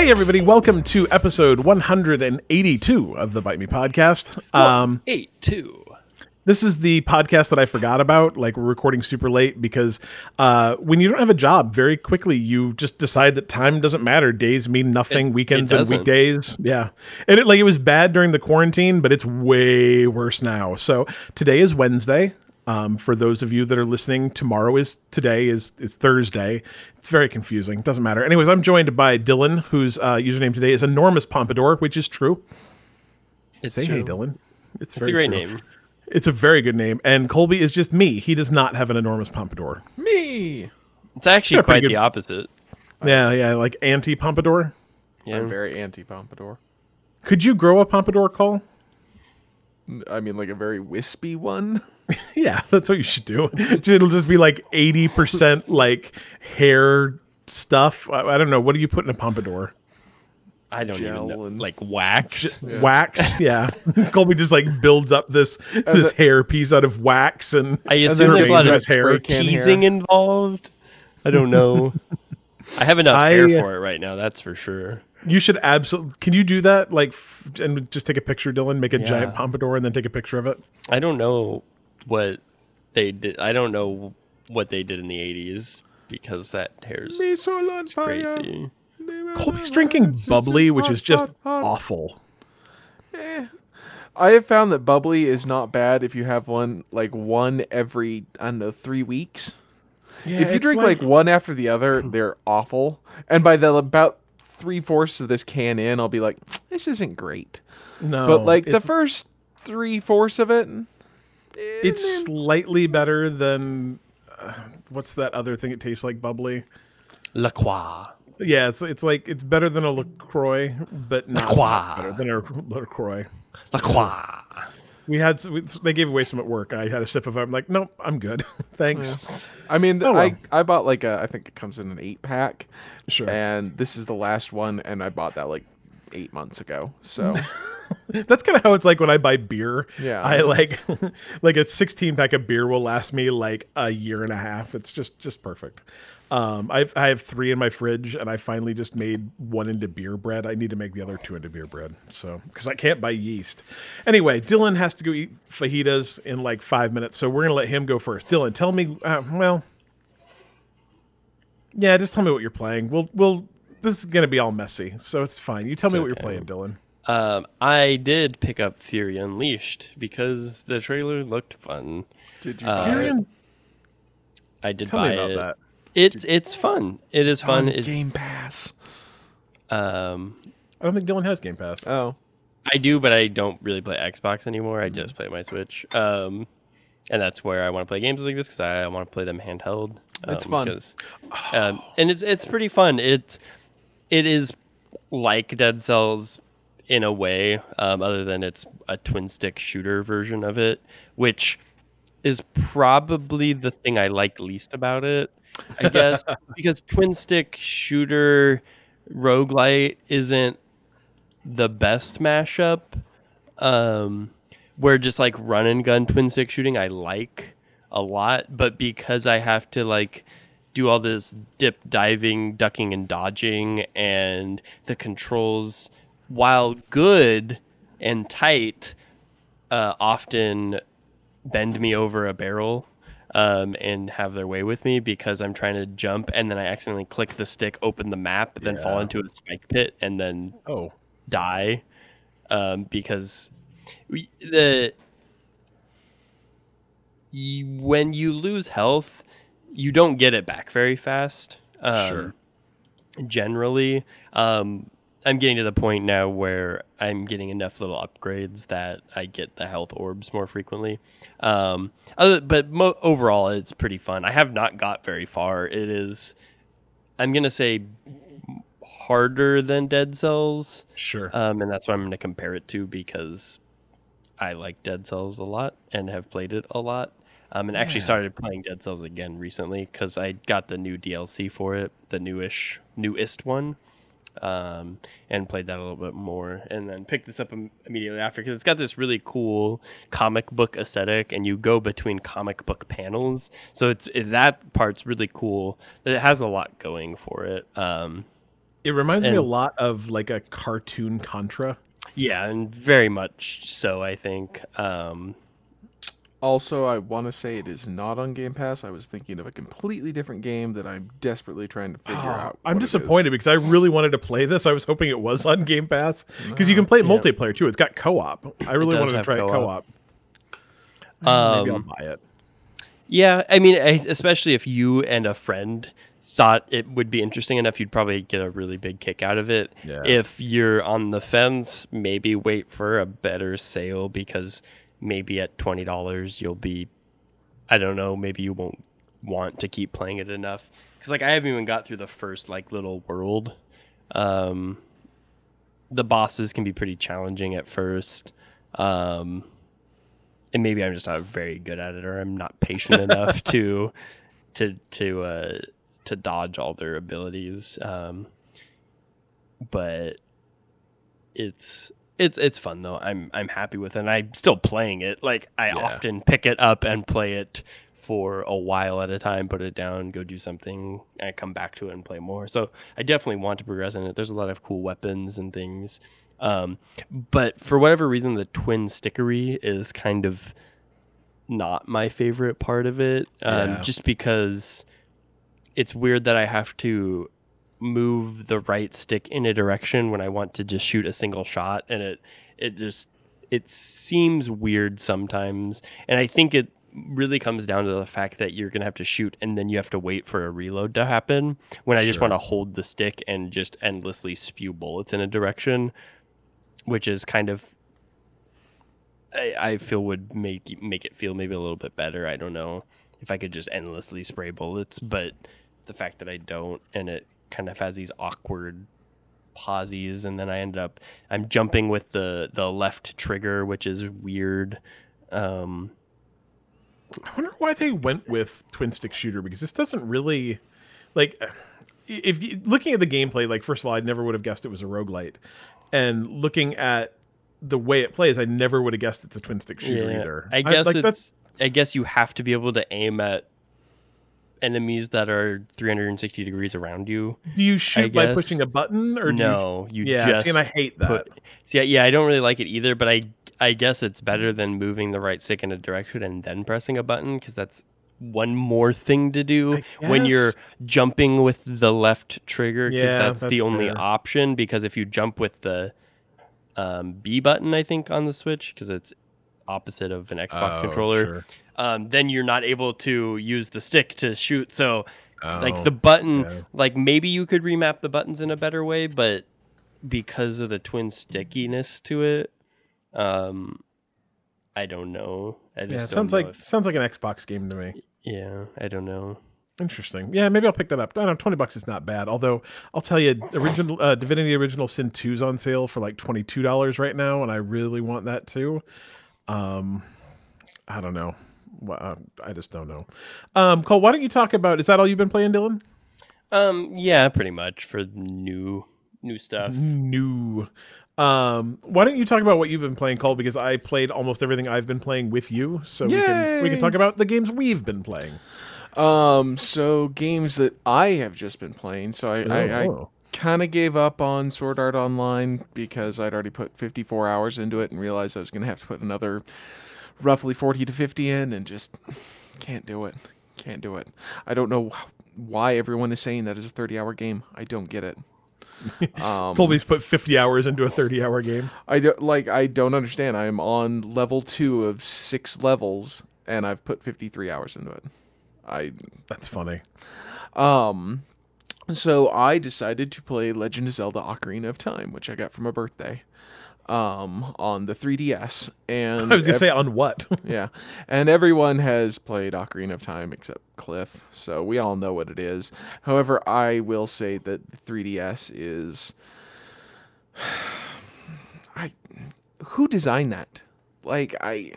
Hey, everybody, welcome to episode 182 of the Bite Me podcast. Um, Eight two. this is the podcast that I forgot about. Like, we're recording super late because uh, when you don't have a job, very quickly you just decide that time doesn't matter. Days mean nothing, It- weekends it and weekdays. Yeah. And it, like, it was bad during the quarantine, but it's way worse now. So today is Wednesday. Um, for those of you that are listening, tomorrow is today is is Thursday. It's very confusing. Doesn't matter. Anyways, I'm joined by Dylan, whose uh, username today is enormous pompadour, which is true. It's Say hey. Dylan. It's, It's a very great true. name. It's a very good name. And Colby is just me. He does not have an enormous pompadour. Me. It's actually Got quite good- the opposite. Yeah, yeah, like anti pompadour. Yeah. I'm very anti pompadour. Could you grow a pompadour, Cole? I mean, like a very wispy one. Yeah, that's what you should do. It'll just be like 80% like hair stuff. I, I don't know. What do you put in a pompadour? I don't even know. and- Like wax. Wax? Yeah. Colby just like builds up this this hair piece out of wax and I then assume there's a lot of hair teasing hair. involved. I don't know. I have enough I- hair for it right now. That's for sure. you should absolutely can you do that like f- and just take a picture dylan make a giant pompadour and then take a picture of it I don't know what they did. I don't know what they did in the '80s because that hair's crazy. colby's drinking bubbly which is just hot. awful eh. I have found that bubbly is not bad if you have one like one every I don't know three weeks. yeah, if you drink like, one after the other, they're awful. And by the about three fourths of this can in, I'll be like, this isn't great. no but like the first three fourths of it, It's slightly better than uh, what's that other thing? It tastes like bubbly. La Croix. Yeah, it's it's like it's better than a Lacroix, but not Lacroix. better than a Lacroix. La Croix. We had we- they gave away some at work. I had a sip of it. I'm like, nope, I'm good, thanks. I mean, Oh, well. I I bought like a I think it comes in an eight pack. Sure. And this is the last one, and I bought that like eight months ago. So That's kind of how it's like when I buy beer. Yeah. I like like a 16 pack of beer will last me like a year and a half. It's just just perfect. Um, I've I have three in my fridge, and I finally just made one into beer bread. I need to make the other two into beer bread, so because I can't buy yeast. Anyway, Dylan has to go eat fajitas in like five minutes, so we're gonna let him go first. Dylan, tell me. Uh, well, yeah, just tell me what you're playing. We'll we'll. This is gonna be all messy, so it's fine. You tell me what you're playing, Dylan. Um, I did pick up Fury Unleashed because the trailer looked fun. did you? Uh, Fury and- I did Tell buy me about it. that. It's it's fun. It is fun. It's, Game Pass. um, I don't think Dylan has Game Pass. Oh, I do, but I don't really play Xbox anymore. I just play my Switch. Um, and that's where I want to play games like this because I want to play them handheld. It's fun, um, and it's it's pretty fun. It's it is like Dead Cells in a way, um, other than it's a twin stick shooter version of it, which is probably the thing I like least about it. I guess because twin stick shooter roguelite isn't the best mashup. Um, where just like run and gun twin stick shooting I like a lot, but because I have to like do all this dip diving, ducking and dodging, and the controls, while good and tight, uh, often bend me over a barrel um, and have their way with me because I'm trying to jump and then I accidentally click the stick, open the map, then fall into a spike pit and then Oh, die um, because we, the when you lose health, you don't get it back very fast. Um, Sure. Generally, um, I'm getting to the point now where I'm getting enough little upgrades that I get the health orbs more frequently. Um, other, but mo- overall, it's pretty fun. I have not got very far. It is, I'm gonna say, harder than Dead Cells. sure. Um, and that's what I'm going to compare it to because I like Dead Cells a lot and have played it a lot. Um, and actually started playing Dead Cells again recently because I got the new DLC for it, the newish, newest one, um, and played that a little bit more. And then picked this up im- immediately after because it's got this really cool comic book aesthetic, and you go between comic book panels. So it's it, that part's really cool. It has a lot going for it. Um, It reminds me a lot of like a cartoon Contra. Yeah, and very much so. I think. Um, Also, I want to say it is not on Game Pass. I was thinking of a completely different game that I'm desperately trying to figure Oh, out. I'm what it is. disappointed because I really wanted to play this. I was hoping it was on Game Pass because you can play it Yeah. multiplayer too. It's got co-op. I really wanted to try co-op. co-op. Maybe I'll Um, buy it. Yeah, I mean, especially if you and a friend thought it would be interesting enough, you'd probably get a really big kick out of it. Yeah. If you're on the fence, maybe wait for a better sale because maybe at twenty dollars you'll be, I don't know, maybe you won't want to keep playing it enough. Because like I haven't even got through the first like little world. Um, the bosses can be pretty challenging at first. Um, and maybe I'm just not very good at it, or I'm not patient enough to to to uh, to dodge all their abilities. Um, but it's it's it's fun though. I'm I'm happy with it. And I'm still playing it. Like I Yeah. often pick it up and play it for a while at a time, put it down, go do something, and I come back to it and play more. So I definitely want to progress in it. There's a lot of cool weapons and things. Um, but for whatever reason, the twin stickery is kind of not my favorite part of it. Um, Yeah. Just because it's weird that I have to move the right stick in a direction when I want to just shoot a single shot, and it it just it seems weird sometimes. And I think it really comes down to the fact that you're gonna have to shoot and then you have to wait for a reload to happen. When I just want to hold the stick and just endlessly spew bullets in a direction, which is kind of I, I feel would make make it feel maybe a little bit better. I don't know if I could just endlessly spray bullets, but the fact that I don't and it kind of has these awkward pauses and then I end up I'm jumping with the the left trigger, which is weird. Um I wonder why they went with twin stick shooter because this doesn't really like if you, looking at the gameplay like first of all I never would have guessed it was a roguelite and looking at the way it plays I never would have guessed it's a twin stick shooter yeah, either. I guess like, it's I guess you have to be able to aim at enemies that are 360 degrees around you. do you shoot by pushing a button or do no, you, you, yeah just see, and I hate that put see yeah i don't really like it either but i i guess it's better than moving the right stick in a direction and then pressing a button because that's one more thing to do when you're jumping with the left trigger because Yeah, that's, that's the only fair. option because if you jump with the um, b button i think on the switch because it's opposite of an xbox Oh, controller sure. Um, then you're not able to use the stick to shoot so like Oh, the button yeah. like maybe you could remap the buttons in a better way but because of the twin stickiness to it um i don't know i just yeah it don't sounds know like if- sounds like an Xbox game to me yeah i don't know Interesting. Yeah, maybe I'll pick that up. I don't know, twenty bucks is not bad. Although I'll tell you, original uh, Divinity Original Sin 2's on sale for like twenty two dollars right now, and I really want that too. Um, I don't know. Well, uh, I just don't know. Um, Cole, why don't you talk about? Is that all you've been playing, Dylan? um yeah pretty much for new new stuff New. Um, why don't you talk about what you've been playing, Cole? Because I played almost everything I've been playing with you, so we can we can talk about the games we've been playing. Um, so games that I have just been playing. So I, I, I Oh. kind of gave up on Sword Art Online because I'd already put 54 hours into it and realized I was going to have to put another roughly 40 to 50 in and just can't do it. Can't do it. I don't know why everyone is saying that is a 30 hour game. I don't get it. Um, Colby's put fifty hours into a thirty hour game. I don't like I don't understand. I am on level 2 of 6 levels and I've put 53 hours into it. I That's funny. Um, so I decided to play Legend of Zelda: Ocarina of Time, which I got for my birthday, um, on the 3DS. And I was gonna ev- say on what? yeah, and everyone has played Ocarina of Time except Cliff, so we all know what it is. However, I will say that the 3DS is, I, who designed that? Like I,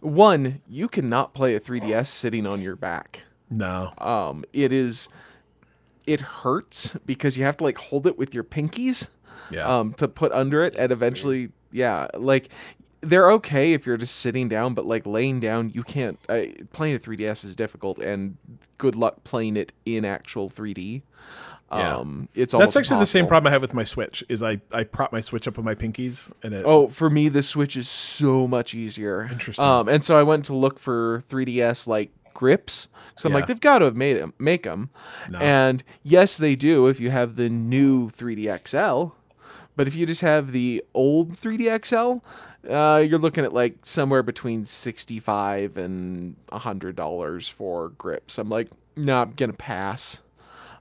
one, you cannot play a 3DS sitting on your back no. um it is it hurts because you have to like hold it with your pinkies Yeah. um to put under it and eventually yeah like they're okay if you're just sitting down but like laying down you can't uh, playing a 3ds is difficult and good luck playing it in actual 3d Yeah. Um, it's That's almost actually the same problem I have with my Switch. Is I I prop my Switch up with my pinkies and it. Oh, for me, the Switch is so much easier. Interesting. Um, and so I went to look for 3DS like grips. So I'm Yeah. like, they've got to have made them, make them. No. And yes, they do if you have the new 3DXL. But if you just have the old 3DXL, uh, you're looking at like somewhere between 65 and hundred dollars for grips. I'm like, no, I'm gonna pass.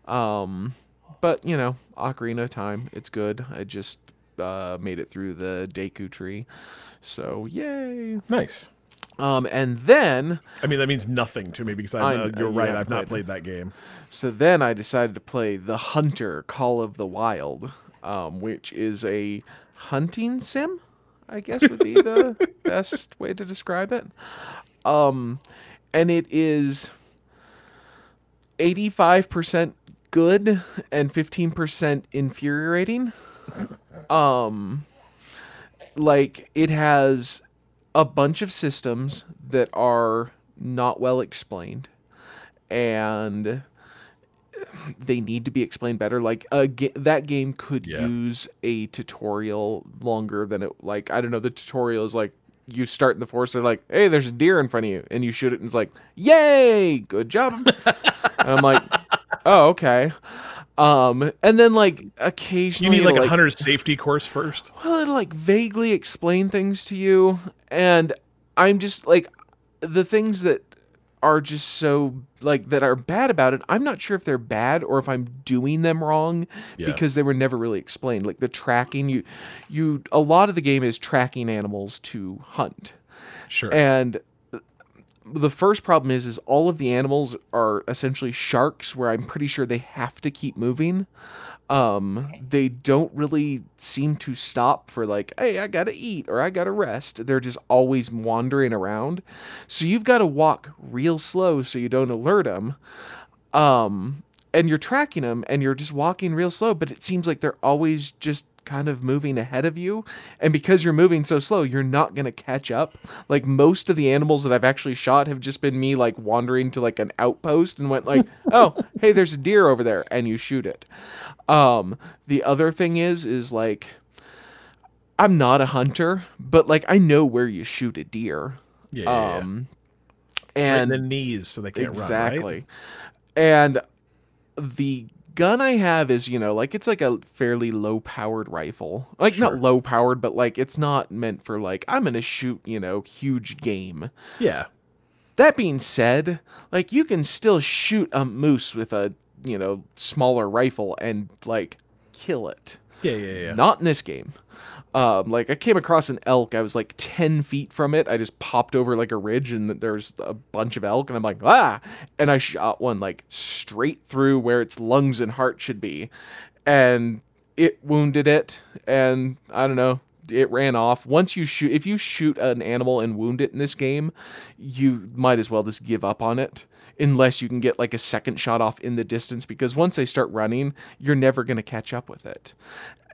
Um, but you know, Ocarina Time, it's good. I just uh, made it through the Deku tree, so yay. nice. Um, and then I mean, that means nothing to me because I I'm, uh, you're you right. haven't I've not played played that game. So then I decided to play The Hunter Call of the Wild, um, which is a hunting sim, I guess would be the best way to describe it. Um, and it is 85% good and 15% infuriating. Um, like it has a bunch of systems that are not well explained and they need to be explained better like ga- that game could Yeah. use a tutorial longer than it like i don't know the tutorial is like you start in the forest they're like hey there's a deer in front of you and you shoot it and it's like yay good job and i'm like oh okay um and then like occasionally You need like it'll, a hunter's safety course first. well, it'll like vaguely explain things to you, and I'm just like the things that are just so like that are bad about it. I'm not sure if they're bad or if I'm doing them wrong Yeah. because they were never really explained. Like the tracking, you, you, a lot of the game is tracking animals to hunt, Sure. and the first problem is is all of the animals are essentially sharks where i'm pretty sure they have to keep moving um they don't really seem to stop for like hey i gotta eat or i gotta rest. They're just always wandering around. So you've got to walk real slow so you don't alert them um and you're tracking them and you're just walking real slow but it seems like they're always just kind of moving ahead of you and because you're moving so slow you're not going to catch up like most of the animals that i've actually shot have just been me like wandering to like an outpost and went like oh hey there's a deer over there and you shoot it um the other thing is is like i'm not a hunter but like i know where you shoot a deer yeah, yeah, yeah. um Right and in the knees so they can't exactly run. Right? and the gun i have is you know like it's like a fairly low powered rifle like Sure. not low powered but like it's not meant for like i'm gonna shoot you know huge game Yeah. that being said like you can still shoot a moose with a you know smaller rifle and like kill it Yeah. Yeah. Yeah. not in this game. Um, like I came across an elk. I was like ten feet from it. I just popped over like a ridge, and there's a bunch of elk, and I'm like ah, and I shot one like straight through where its lungs and heart should be, and it wounded it, and I don't know. It ran off. Once you shoot, if you shoot an animal and wound it in this game, you might as well just give up on it unless you can get like a second shot off in the distance because once they start running, you're never going to catch up with it.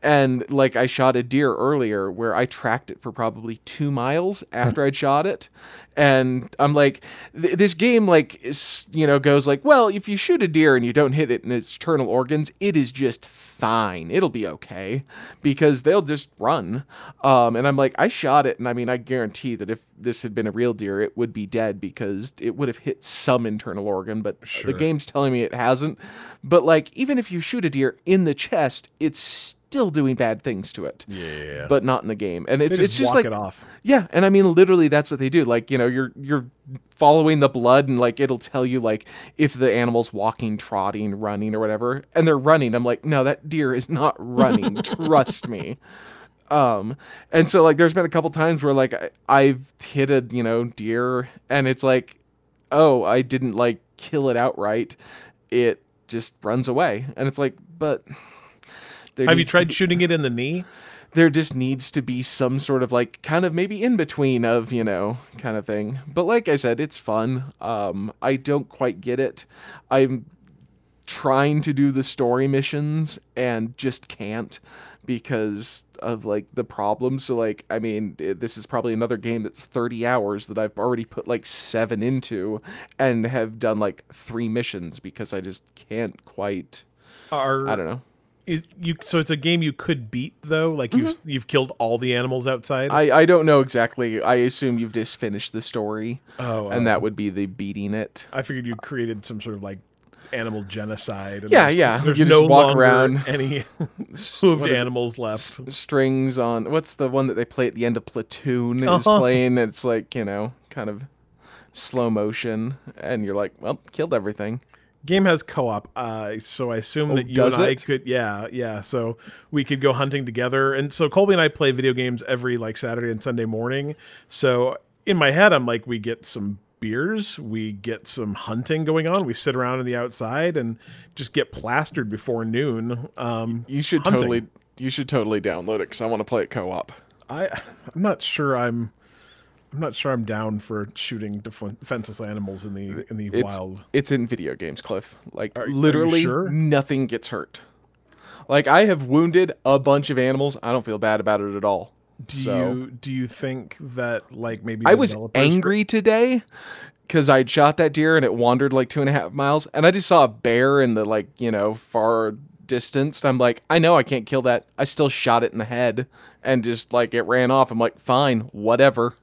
And like I shot a deer earlier where I tracked it for probably two miles after I'd shot it. And I'm like, th- this game, like, is, you know, goes like, well, if you shoot a deer and you don't hit it in its internal organs, it is just fine. It'll be okay because they'll just run. Um, and I'm like, I shot it. And I mean, I guarantee that if this had been a real deer, it would be dead because it would have hit some internal organ. But Sure. the game's telling me it hasn't. But like, even if you shoot a deer in the chest, it's still doing bad things to it. Yeah. But not in the game, and it's it's just walk like it off. yeah, and I mean literally that's what they do. Like, you know, you're you're following the blood and like it'll tell you like if the animal's walking, trotting, running or whatever, and they're running. I'm like, "No, that deer is not running. Trust me." Um, and so like there's been a couple times where like I, I've hit a, you know, deer and it's like, "Oh, I didn't like kill it outright. It just runs away." And it's like, "But there Have you tried shooting it in the knee? there just needs to be some sort of like kind of maybe in between of you know kind of thing but like i said it's fun um i don't quite get it i'm trying to do the story missions and just can't because of like the problems so like i mean this is probably another game that's 30 hours that i've already put like seven into and have done like three missions because i just can't quite Are I don't know. Is, you so it's a game you could beat though? Like you've you've killed all the animals outside. Mm-hmm. I I don't know exactly. I assume you've just finished the story, oh, and oh. that would be the beating it. I figured you created some sort of like animal genocide. And Yeah, there's- yeah, There's you no just walk around. any hooved animals left. strings on what's the one that they play at the end of Platoon is Uh-huh. playing. It's like you know, kind of slow motion, and you're like, well, killed everything. Game has co-op, uh, so I assume Oh, that you and I could, yeah, yeah. So we could go hunting together, and so Colby and I play video games every like Saturday and Sunday morning. So in my head, I'm like, we get some beers, we get some hunting going on, we sit around in the outside and just get plastered before noon. Um, You should Hunting. totally, you should totally download it because I want to play it co-op. I, I'm not sure I'm. I'm not sure I'm down for shooting def- defenseless animals in the in the It's wild. it's in video games, Cliff. Like Are- are literally, sure? nothing gets hurt. Like I have wounded a bunch of animals. I don't feel bad about it at all. Do so- you do you think that like maybe I was angry today because I'd shot that deer and it wandered like two and a half miles, and I just saw a bear in the like you know far distance. I'm like, I know I can't kill that. I still shot it in the head and just like it ran off. I'm like, fine, whatever.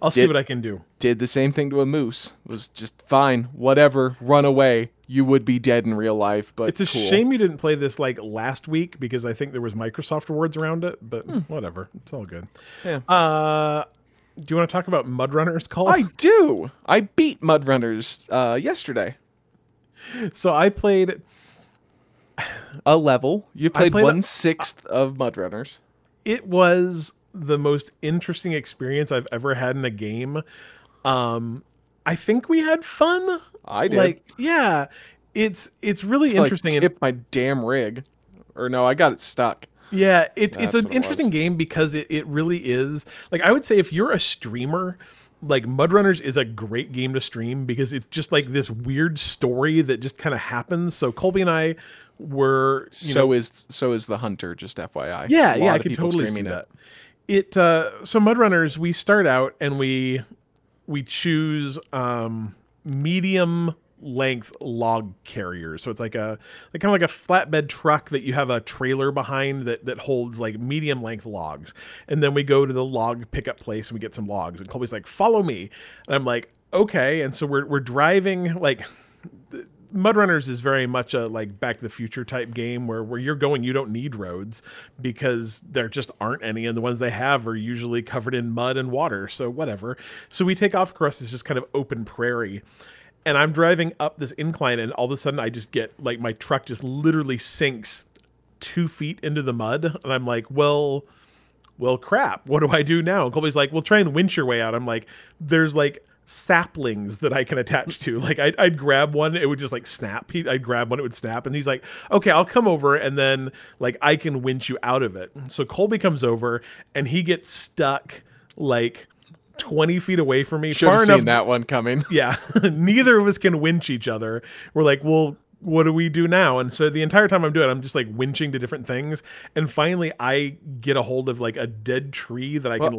I'll see what I can do. Did the same thing to a moose. Was just fine, whatever. Run away. You would be dead in real life, but It's a cool. shame you didn't play this like last week because I think there was Microsoft awards around it, but Hmm. whatever. It's all good. Yeah. Uh do you want to talk about Mudrunners Call? I do. I beat Mudrunners uh, yesterday. so I played A level. You played played one sixth of Mudrunners. it was the most interesting experience I've ever had in a game. Um I think we had fun. I did. Like yeah, it's it's really like, interesting and tip my damn rig. Or no, I got it stuck. Yeah, it, it's an what it interesting game because it, it really is. Like, I would say if you're a streamer, like Mudrunners is a great game to stream because it's just like this weird story that just kind of happens. So Colby and I were, so know, is so is the hunter. Just FYI. yeah, yeah, I could totally see that. It uh so Mudrunners, we start out and we we choose um medium length log carriers. So it's like a like kind of like a flatbed truck that you have a trailer behind that that holds like medium length logs. And then we go to the log pickup place and we get some logs. And Colby's like, "Follow me." And I'm like, "Okay." And so we're we're driving like Mudrunners is very much a like Back to the Future type game where where you're going, you don't need roads because there just aren't any, and the ones they have are usually covered in mud and water. So whatever. So we take off across this just kind of open prairie, and I'm driving up this incline, and all of a sudden I just get like my truck just literally sinks two feet into the mud, and I'm like, well. Well, crap. What do I do now? And Colby's like, well, try and winch your way out. I'm like, there's like saplings that I can attach to. Like I'd, I'd grab one, it would just like snap. He, I'd grab one, it would snap. And he's like, okay, I'll come over and then like I can winch you out of it. So Colby comes over and he gets stuck like 20 feet away from me. Should have far seen enough that one coming. yeah neither of us can winch each other we're like well what do we do now and so the entire time i'm doing it i'm just like winching to different things and finally i get a hold of like a dead tree that i can Well,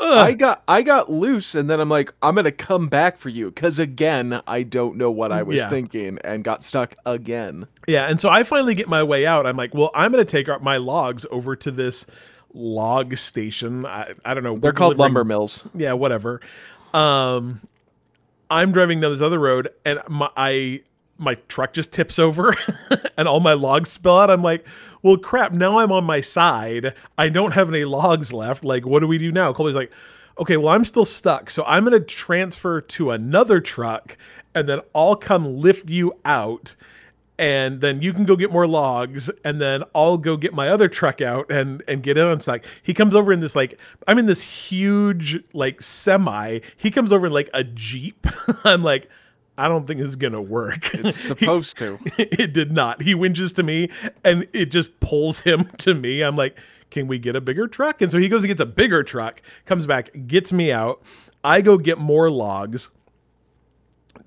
like I got I got loose, and then I'm like, I'm gonna come back for you, because again, I don't know what I was Yeah. thinking, and got stuck again. yeah and so i finally get my way out i'm like well i'm gonna take my logs over to this log station i, I don't know They're called delivering- lumber mills. yeah, whatever. Um, I'm driving down this other road, and my I my truck just tips over, and all my logs spill out. I'm like, well, crap. Now I'm on my side. I don't have any logs left. Like, what do we do now? Colby's like, okay, well, I'm still stuck, so I'm gonna transfer to another truck, and then I'll come lift you out. And then you can go get more logs, and then I'll go get my other truck out and and get it on stock. He comes over in this like I'm in this huge like semi. He comes over in like a jeep. I'm like, I don't think this is gonna work. It's supposed to. it did not. He winches to me, and it just pulls him to me. I'm like, can we get a bigger truck? And so he goes and gets a bigger truck, comes back, gets me out. I go get more logs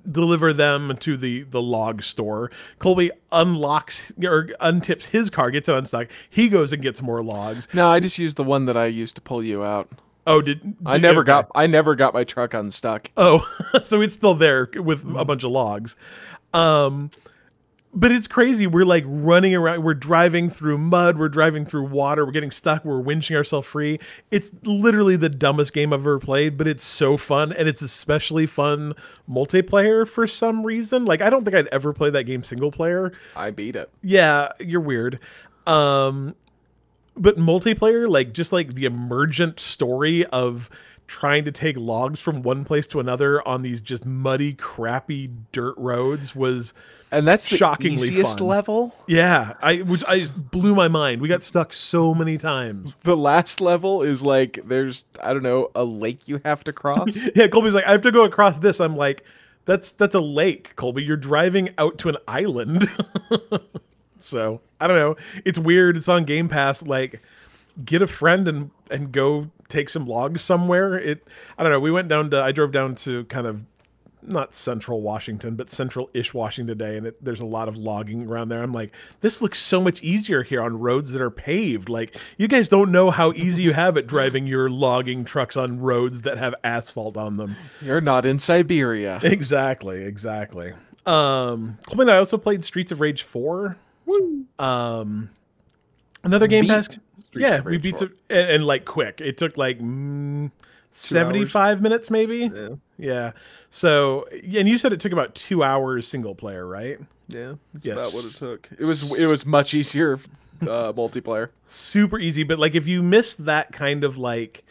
deliver them to the the log store. Colby unlocks or untips his car, gets it unstuck. He goes and gets more logs. No, I just used the one that I used to pull you out. Oh, did, I never okay. got I never got my truck unstuck. Oh, so it's still there with a bunch of logs. Um, but it's crazy. We're like running around. We're driving through mud. We're driving through water. We're getting stuck. We're winching ourselves free. It's literally the dumbest game I've ever played, but it's so fun, and it's especially fun multiplayer for some reason. Like I don't think I'd ever play that game single player. I beat it. Yeah, you're weird. Um, but multiplayer, like just like the emergent story of trying to take logs from one place to another on these just muddy, crappy dirt roads was And that's shockingly the easiest fun. level. yeah, I which I blew my mind. We got stuck so many times. The last level is like there's I don't know a lake you have to cross. Yeah, Colby's like, I have to go across this. I'm like, that's that's a lake, Colby. You're driving out to an island. so I don't know. It's weird. It's on Game Pass. Like, get a friend and and go take some logs somewhere. It I don't know. We went down to I drove down to kind of not central Washington, but central-ish Washington today, and it, there's a lot of logging around there. I'm like, this looks so much easier here on roads that are paved. Like, you guys don't know how easy you have it driving your logging trucks on roads that have asphalt on them. You're not in Siberia. Exactly, exactly. Um, Colby and I also played Streets of Rage 4. Um, another Game Beat Pass. Streets yeah, we beat 4. it and, and like quick. It took like mm, 75 minutes, maybe. Yeah. Yeah. So, yeah, and you said it took about two hours single player, right? Yeah, that's Yes. about what it took. It was it was much easier uh, multiplayer. Super easy, but like if you missed that kind of like,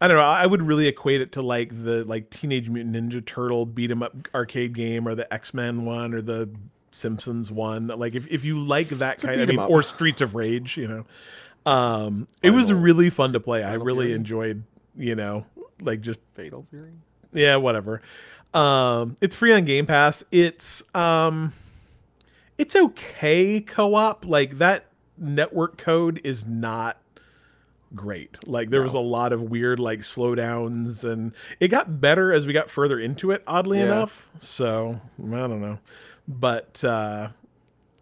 I don't know, I would really equate it to like the like Teenage Mutant Ninja Turtle beat 'em up arcade game or the X Men one or the Simpsons one. Like if, if you like that a kind, I beat 'em mean, up. or Streets of Rage, you know, um, it was Final- really fun to play. I really Fury. enjoyed, you know, like just Fatal Fury. yeah, whatever. Um, it's free on Game Pass. It's um, it's okay co-op. Like that network code is not great. Like there was a lot of weird like slowdowns, and it got better as we got further into it. Oddly Yeah. enough, so I don't know, but uh,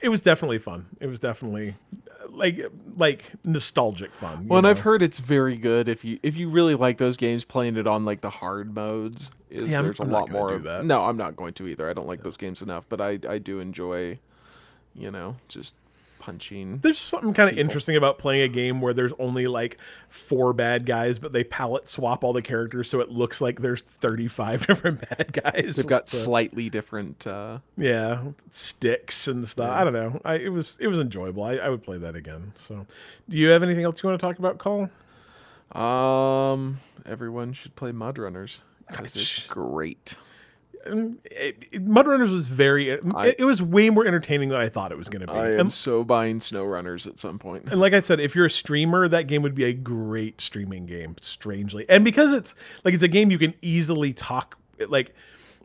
it was definitely fun. It was definitely uh, like like nostalgic fun. Well, and I've heard it's very good if you if you really like those games. Playing it on like the hard modes is Yeah, I'm- there's a I'm lot more. of- that. No, I'm not going to either. I don't like those games enough, but I I do enjoy, you know, just punching. There's something kind of interesting about playing a game where there's only like four bad guys, but they palette swap all the characters so it looks like there's 35 different bad guys. They've got So, slightly different. Uh, yeah sticks and stuff. I don't know. I, it was it was enjoyable. I, I would play that again. So, do you have anything else you want to talk about, Cole? um, everyone should play Mud Runners because it's great. Um, Mud Runners was very. It, I- it was way more entertaining than I thought it was going to be. I am And- so buying Snow Runners at some point. And like I said, if you're a streamer, that game would be a great streaming game, strangely. And because it's like it's a game you can easily talk like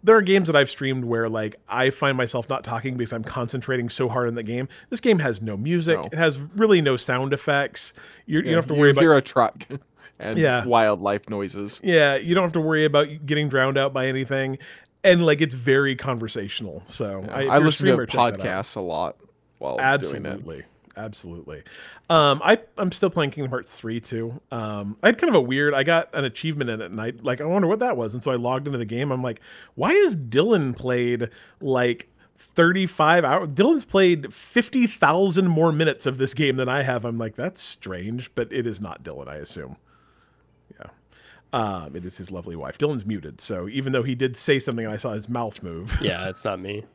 there are games that I've streamed where like I find myself not talking because I'm concentrating so hard on the game. This game has no music. No. It has really no sound effects. You're, you don't have to worry about hear a truck and Yeah. wildlife noises. yeah, you don't have to worry about getting drowned out by anything. And like it's very conversational. So Yeah, I, I, listen to streamer, out. podcasts a lot while doing it. Absolutely. Absolutely. Um, I, I'm still playing Kingdom Hearts 3 too. Um, I had kind of a weird, I got an achievement in it and I, like, I wonder what that was. And so I logged into the game. I'm like, why has Dylan played like 35 hours? Dylan's played 50,000 more minutes of this game than I have. I'm like, that's strange, but it is not Dylan, I assume. Um, it is his lovely wife. Dylan's muted. So even though he did say something and I saw his mouth move. Yeah, it's not me.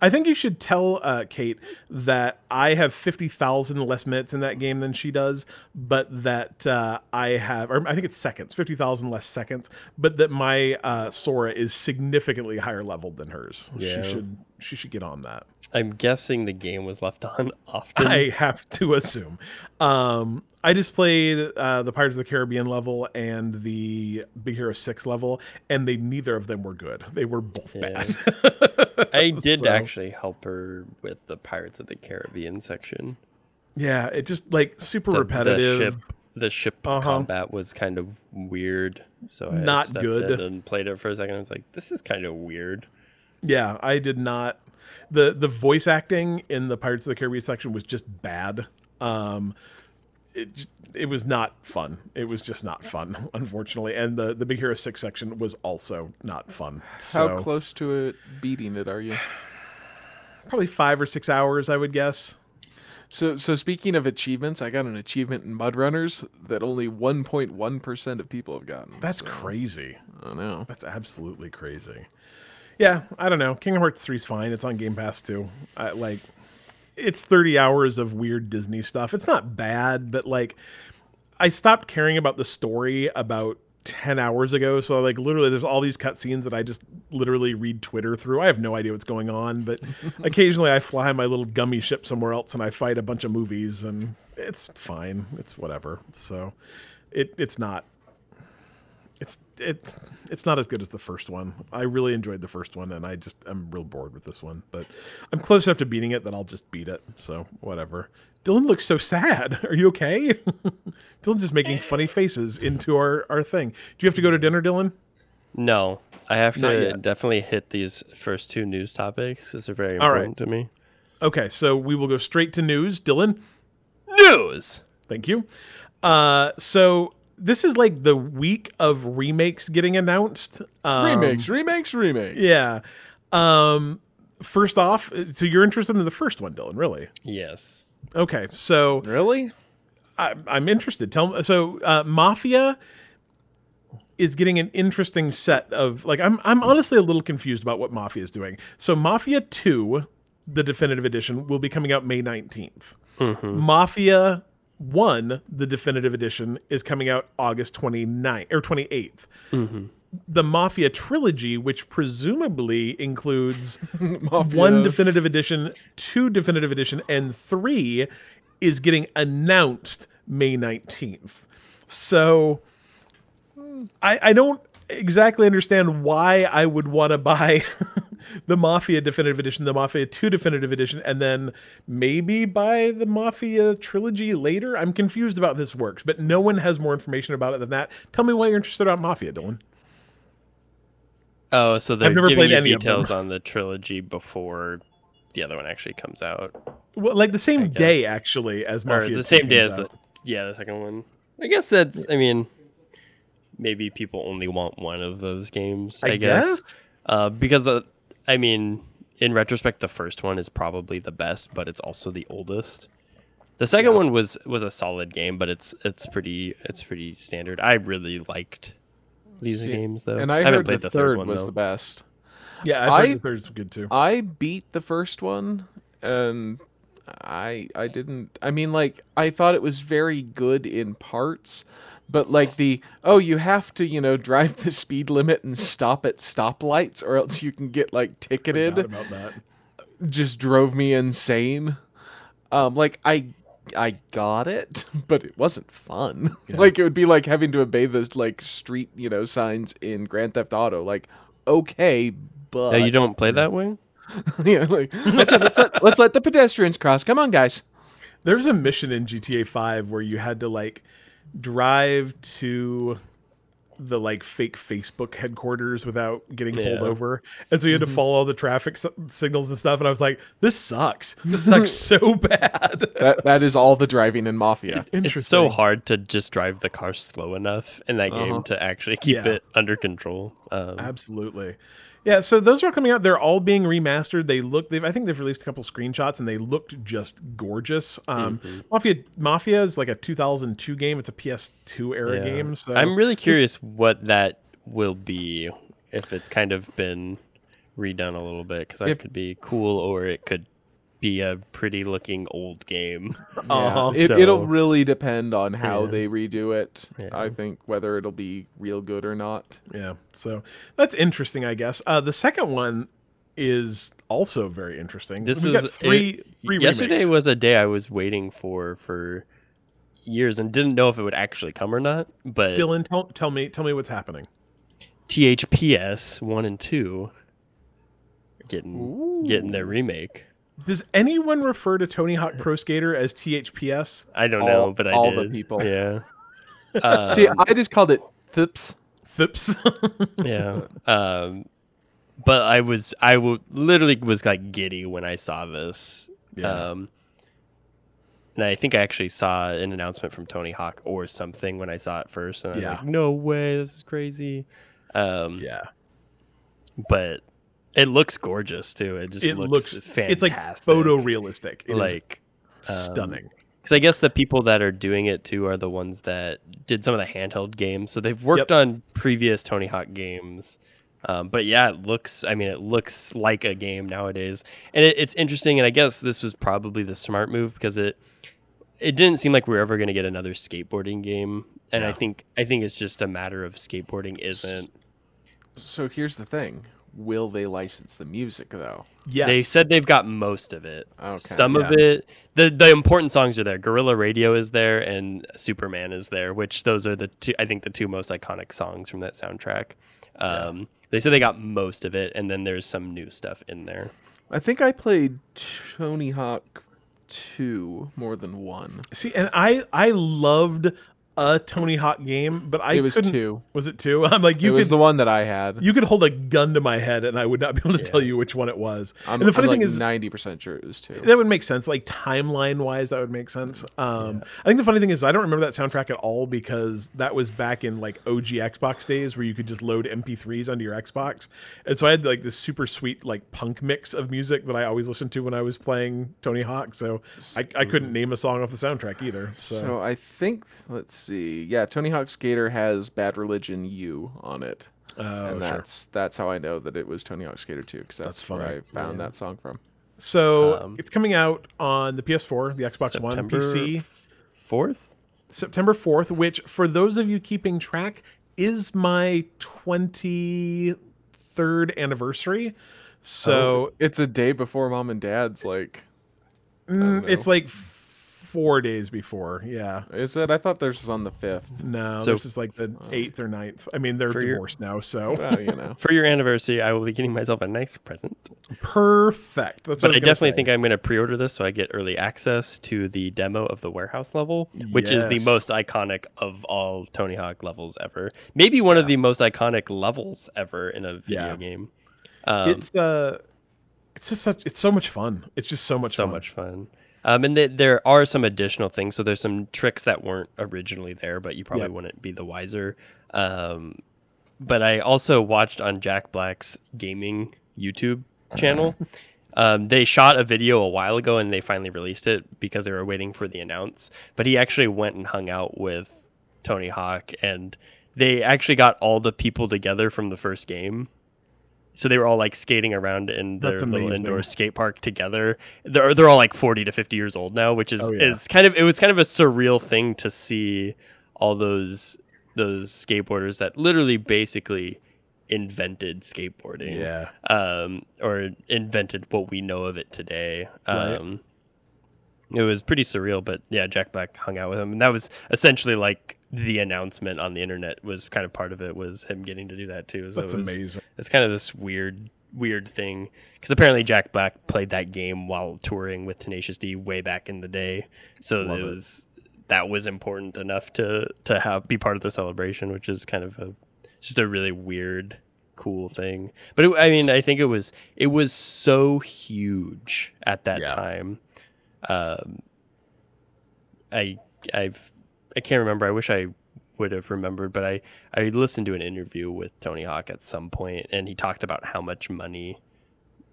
I think you should tell uh, Kate that I have 50,000 less minutes in that game than she does, but that uh, I have, or I think it's seconds, 50,000 less seconds, but that my uh, Sora is significantly higher leveled than hers. Yeah. She should she should get on that. I'm guessing the game was left on often. I have to assume. Um, I just played uh, the Pirates of the Caribbean level and the Big Hero 6 level, and they neither of them were good. They were both Yeah. bad. I did So- actually help her with the Pirates of the Caribbean section. Yeah, it just like super The, repetitive. The ship, the ship Uh-huh. combat was kind of weird. So I Not good. and played it for a second. I was like, this is kind of weird. Yeah, I did not. The The voice acting in the Pirates of the Caribbean section was just bad. Um, it it was not fun. It was just not fun, unfortunately. And the the Big Hero Six section was also not fun. How close to it beating it are you? probably five or six hours, I would guess. So, so speaking of achievements, I got an achievement in Mud Runners that only 1.1% of people have gotten. That's so, crazy. I know. That's absolutely crazy. Yeah, I don't know. Kingdom Hearts 3 is fine. It's on Game Pass too. I, like, it's 30 hours of weird Disney stuff. It's not bad, but like, I stopped caring about the story about 10 hours ago. So, like, literally, there's all these cutscenes that I just literally read Twitter through. I have no idea what's going on, but occasionally I fly my little gummy ship somewhere else and I fight a bunch of movies, and it's fine. It's whatever. So, it it's not it's it it's not as good as the first one. I really enjoyed the first one, and I just I'm real bored with this one. But I'm close enough to beating it that I'll just beat it. So whatever. Dylan looks so sad. Are you okay? Dylan's just making funny faces into our our thing. Do you have to go to dinner, Dylan? No, I have to definitely hit these first two news topics because they're very All right. important to me. Okay, so we will go straight to news. Dylan, News. Thank you. Uh, so this is like the week of remakes getting announced. Um, remakes, remakes, remakes. Yeah. Um, first off, so you're interested in the first one, Dylan? Really? Yes. Okay. So Really? I, I'm interested. Tell me. So uh, Mafia is getting an interesting set of like I'm I'm honestly a little confused about what Mafia is doing. So Mafia 2, the definitive edition, will be coming out May 19th. Mafia 1, the definitive edition, is coming out August 29th or 28th. Mm-hmm. The Mafia trilogy, which presumably includes one definitive edition, two definitive edition, and three is getting announced May 19th. So I, I don't exactly understand why I would want to buy the Mafia definitive edition, the Mafia 2 definitive edition, and then maybe buy the Mafia trilogy later. I'm confused about this works, but no one has more information about it than that. Tell me why you're interested about Mafia, Dylan. Oh, so they're never giving played you any details on the trilogy before the other one actually comes out, Well, like the same day, actually, as or Mafia. the same day as the yeah the second one. I guess that's. I mean, maybe people only want one of those games. I, I guess, guess. Uh, because uh, I mean, in retrospect, the first one is probably the best, but it's also the oldest. The second Yeah. one was was a solid game, but it's it's pretty it's pretty standard. I really liked these See, games though. And I, haven't heard played the, the, third one was though. the best. Yeah, I've I- heard the third's good too. I beat the first one and I I didn't I mean like I thought it was very good in parts but like the oh you have to you know drive the speed limit and stop at stoplights or else you can get like ticketed about that. just drove me insane. Um like I I got it, but it wasn't fun. Yeah. Like it would be like having to obey those like street, you know, signs in Grand Theft Auto. Like, okay, but Oh, you don't play that way? yeah, like okay, let's let, let's let the pedestrians cross. Come on, guys. There's a mission in GTA 5 where you had to like drive to the like fake Facebook headquarters without getting pulled Yeah. over. And so you had Mm-hmm. to follow all the traffic s- signals and stuff and I was like, this sucks. This sucks so bad. That that is all the driving in Mafia. It's so hard to just drive the car slow enough in that Uh-huh. game to actually keep Yeah. it under control. Um, Absolutely. Yeah, so those are all coming out. They're all being remastered. They look. They've. I think they've released a couple screenshots, and they looked just gorgeous. Um, Mm-hmm. Mafia. Mafia is like a 2002 game. It's a PS2 era yeah. game. So I'm really curious what that will be if it's kind of been redone a little bit because that If- could be cool or it could be a pretty looking old game. Uh-huh. It, So- it'll really depend on how Yeah. they redo it. Yeah. I think whether it'll be real good or not. Yeah, so that's interesting, I guess. Uh, the second one is also very interesting. This We've is got three. it- three yesterday remakes. was a day I was waiting for for years and didn't know if it would actually come or not. But Dylan, tell, tell me, tell me what's happening. THPS one and two are getting getting their remake. Does anyone refer to Tony Hawk Pro Skater as THPS? I don't All- know, but I all the people. Yeah. Um, See, I just called it Thips. Thips. yeah. Um, but I was I w- literally was like giddy when I saw this. Yeah. Um, and I think I actually saw an announcement from Tony Hawk or something when I saw it first, and I was Yeah. like, "No way, this is crazy." Um, yeah. but It looks gorgeous too. It just it looks, looks, fantastic. it's like photorealistic. It like um, stunning. Because I guess the people that are doing it too are the ones that did some of the handheld games. So they've worked on previous Tony Hawk games. Um, but yeah, it looks. I mean, it looks like a game nowadays, and it, it's interesting. And I guess this was probably the smart move because it it didn't seem like we are ever going to get another skateboarding game. And I think I think it's just a matter of skateboarding isn't. So here's the thing: Will they license the music though? Yes, They said they've got most of it. Okay. Some of it, the the important songs are there. Guerrilla Radio is there, and Superman is there. Which those are the two. I think the two most iconic songs from that soundtrack. Um, They said they got most of it, and then there's some new stuff in there. I think I played Tony Hawk two more than one. see, and I I loved a Tony Hawk game, but I it was couldn't. two. Was it two? I'm like you. it you was could the one that I had. you could hold a gun to my head, and I would not be able to tell you which one it was. I'm, and the funny I'm thing like is, ninety percent sure it was two. that would make sense like timeline wise that would make sense um i think the funny thing is i don't remember that soundtrack at all because that was back in like og xbox days where you could just load mp3s onto your xbox and so i had like this super sweet like punk mix of music that i always listened to when i was playing tony hawk so i, I couldn't name a song off the soundtrack either so, So I think let's see. Yeah, Tony Hawk Skater has Bad Religion U on it. oh and sure that's that's how I know that it was Tony Hawk Skater 2 because that's, That's where. I found Yeah. that song from. so Um, it's coming out on the ps4 the xbox one pc Fourth. September 4th, which for those of you keeping track is my 23rd anniversary. So It's a day before mom and dad's. Like, mm, it's like four days before. Yeah. is it? I thought theirs was on the fifth. No, So- this is like the 8th or ninth. I mean, they're For your- divorced now, so Well, you know. For your anniversary, I will be getting myself a nice present. perfect. That's what But I, I definitely say. think I'm going to pre-order this so I get early access to the demo of the warehouse level, which is the most iconic of all Tony Hawk levels ever. Maybe one of the most iconic levels ever in a video Yeah. game. Um, it's uh it's just such it's so much fun. It's just so much so fun. much fun. Um, and th- there are some additional things. So there's some tricks that weren't originally there, but you probably Yep. wouldn't be the wiser. Um, but I also watched on Jack Black's gaming YouTube channel. um, they shot a video a while ago and they finally released it because they were waiting for the announce. But he actually went and hung out with Tony Hawk and they actually got all the people together from the first game. So they were all like skating around in their little indoor skate park together. They're they're all like forty to fifty years old now, which is Oh, yeah. is kind of it was kind of a surreal thing to see all those those skateboarders that literally basically invented skateboarding Yeah. um, or invented what we know of it today. Right. Um, It was pretty surreal, but yeah, Jack Black hung out with him, and that was essentially like the announcement on the internet. Was kind of part of it was him getting to do that too. So That's it was, amazing. It's kind of this weird, weird thing because apparently Jack Black played that game while touring with Tenacious D way back in the day. So Love it it. was that was important enough to to have be part of the celebration, which is kind of a just a really weird cool thing but it, i mean i think it was it was so huge at that Yeah. time um i i've i can't remember i wish i would have remembered but i i listened to an interview with tony hawk at some point and he talked about how much money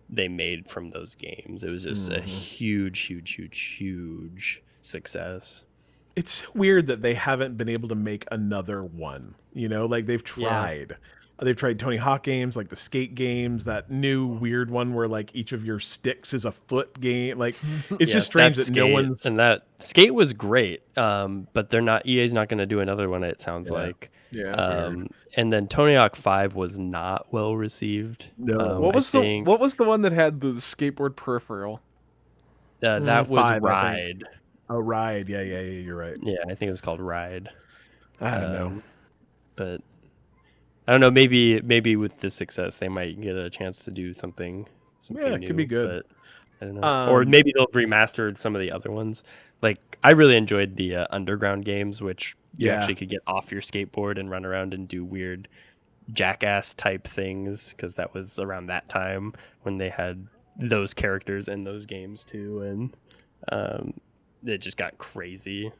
they made from those games it was just a Mhm. huge huge huge huge success It's so weird that they haven't been able to make another one. You know, like they've Yeah. Tried. They've tried Tony Hawk games, like the skate games, that new weird one where like each of your sticks is a foot game. Like it's Yeah, just strange that that no Skate- one's and that skate was great um but they're not ea's not going to do another one it sounds Yeah. like Yeah. um and then tony hawk 5 was not well received No. um, what I was the think, What was the one that had the skateboard peripheral? uh, that Mm, was five, ride a ride. Yeah, yeah, yeah. You're right. yeah i think it was called ride I don't know. Um, but i don't know maybe maybe with this success they might get a chance to do something, something Yeah, it could be good. but I don't know. or Um, maybe they'll remaster some of the other ones. Like I really enjoyed the uh, underground games, which you Yeah. actually could get off your skateboard and run around and do weird jackass type things because that was around that time when they had those characters in those games too, and um, it just got crazy.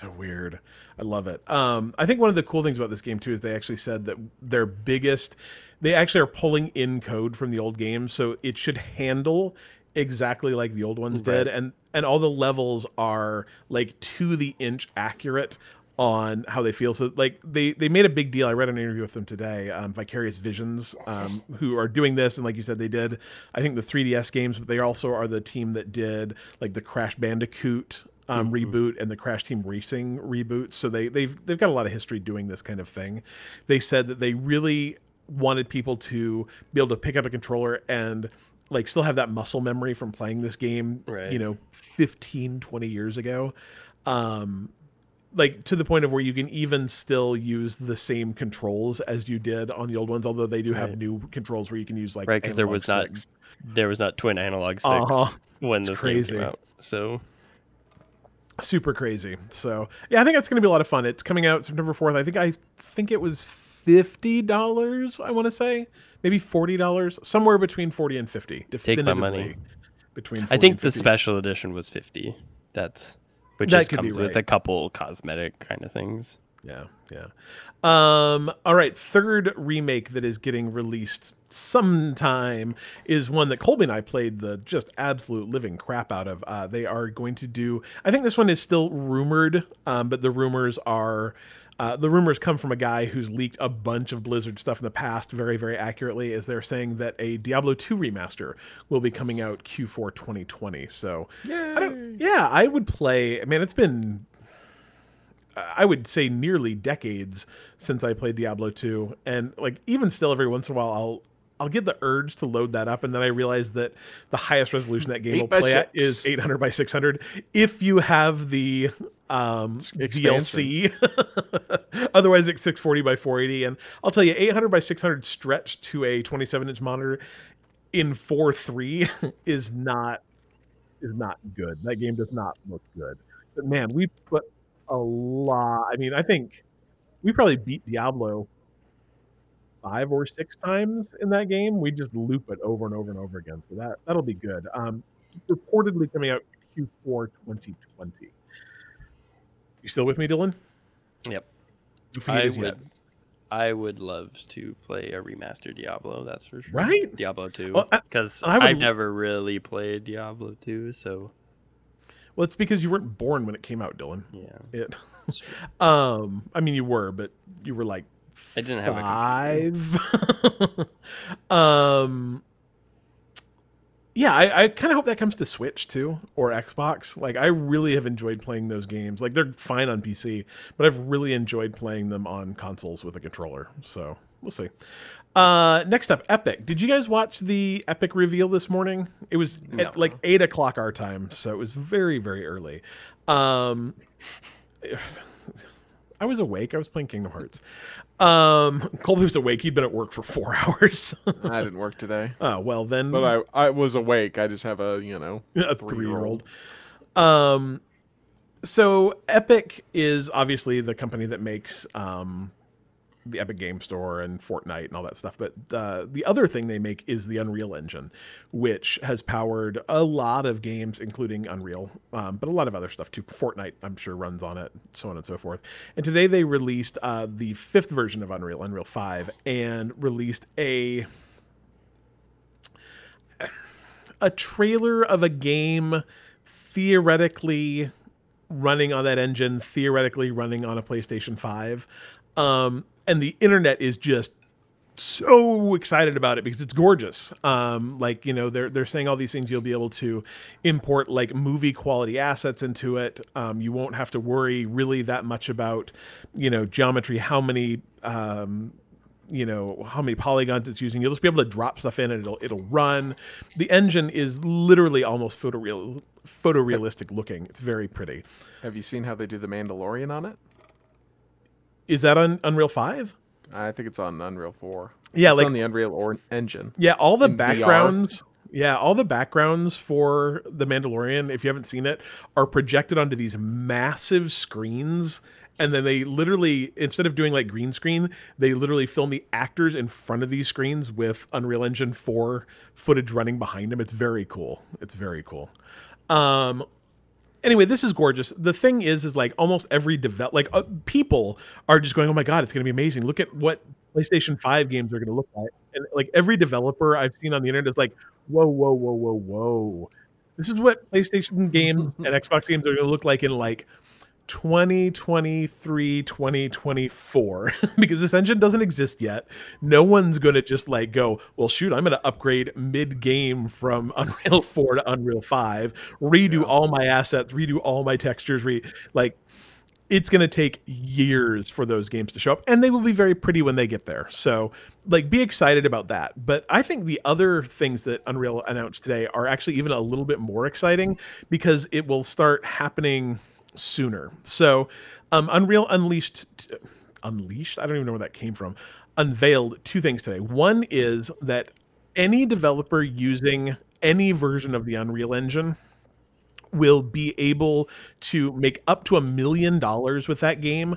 So weird. I love it. Um, I think one of the cool things about this game too is they actually said that their biggest they actually are pulling in code from the old game, so it should handle exactly like the old ones did, and and all the levels are like to the inch accurate on how they feel. So like they they made a big deal. I read an interview with them today, um, Vicarious Visions, um, who are doing this, and like you said, they did I think the 3DS games, but they also are the team that did like the Crash Bandicoot. Um, reboot and the Crash Team Racing reboot, so they they've they've got a lot of history doing this kind of thing. They said that they really wanted people to be able to pick up a controller and like still have that muscle memory from playing this game Right. you know 15 20 years ago um like to the point of where you can even still use the same controls as you did on the old ones although they do have Right. new controls where you can use like right because there was not there was not twin analog sticks Uh-huh. when game crazy. came out. So super crazy so yeah i think that's going to be a lot of fun it's coming out september 4th i think i think it was $50 i want to say maybe $40 somewhere between 40 and 50 Take my money. between 40 I think the special edition was fifty. That's which That just comes with a couple cosmetic kind of things. Yeah, yeah. Um, all right, third remake that is getting released sometime is one that Colby and I played the just absolute living crap out of. Uh, they are going to do. I think this one is still rumored, um, but the rumors are. Uh, the rumors come from a guy who's leaked a bunch of Blizzard stuff in the past very, very accurately, as they're saying that a Diablo 2 remaster will be coming out Q4 2020. So, I don't, yeah, I would play. I mean, it's been I would say nearly decades since I played Diablo 2 and like even still every once in a while I'll I'll get the urge to load that up and then I realize that the highest resolution that game will play at is 800 by 600 if you have the um DLC otherwise it's 640 by 480 and I'll tell you 800 by 600 stretched to a 27 inch monitor in 4.3 is not is not good. That game does not look good. But man, we put a lot. I mean, I think we probably beat Diablo five or six times in that game. We just loop it over and over and over again. So that that'll be good. Um, reportedly coming out Q4 2020. You still with me, Dylan? Yep. I would, yet. I would love to play a remastered Diablo. That's for sure. Right? Diablo two. Well, Because I would I've never really played Diablo two, so Well, it's because you weren't born when it came out, Dylan. yeah. It. um, I mean, you were, but you were like I didn't have a five. um, yeah, I, I kind of hope that comes to Switch too or Xbox. Like, I really have enjoyed playing those games. Like, they're fine on PC, but I've really enjoyed playing them on consoles with a controller. So we'll see. Uh, next up, Epic. Did you guys watch the Epic reveal this morning? It was No. at like eight o'clock our time, so it was very, very early. Um, I was awake. I was playing Kingdom Hearts. Um, Colby was awake. He'd been at work for four hours. I didn't work today, oh well, then but I I was awake. I just have a you know a three-year-old. three-year-old. Um, so Epic is obviously the company that makes um, the Epic Game Store and Fortnite and all that stuff. But uh, the other thing they make is the Unreal Engine, which has powered a lot of games, including Unreal, um, but a lot of other stuff too. Fortnite, I'm sure, runs on it, so on and so forth. And today they released uh, the fifth version of Unreal, Unreal 5, and released a a trailer of a game theoretically running on that engine, theoretically running on a PlayStation 5. Um, and the internet is just so excited about it because it's gorgeous. Um, like you know, they're they're saying all these things. You'll be able to import like movie quality assets into it. Um, you won't have to worry really that much about you know geometry, how many um, you know how many polygons it's using. You'll just be able to drop stuff in and it'll it'll run. The engine is literally almost photoreal photorealistic looking. It's very pretty. Have you seen how they do the Mandalorian on it? Is that on Unreal Five? I think it's on Unreal Four. Yeah, it's like on the Unreal or- Engine. Yeah, all the in VR. backgrounds. Yeah, all the backgrounds for The Mandalorian, if you haven't seen it, are projected onto these massive screens. And then they literally, instead of doing like green screen, they literally film the actors in front of these screens with Unreal Engine 4 footage running behind them. It's very cool. It's very cool. Um, anyway, this is gorgeous. The thing is, is like almost every develop, like uh, people are just going, "Oh my god, it's going to be amazing! Look at what PlayStation 5 games are going to look like. And like every developer I've seen on the internet is like, whoa, whoa, whoa, whoa, whoa. This is what PlayStation games and Xbox games are going to look like in like 2023 2024 because this engine doesn't exist yet. No one's going to just like go well shoot i'm going to upgrade mid game from unreal 4 to unreal 5 redo yeah. all my assets redo all my textures re like it's going to take years for those games to show up and they will be very pretty when they get there. So like be excited about that. But i think the other things that unreal announced today are actually even a little bit more exciting because it will start happening sooner. So um unreal unleashed unleashed? I don't even know where that came from. Unveiled two things today. One is that any developer using any version of the unreal engine will be able to make up to a million dollars with that game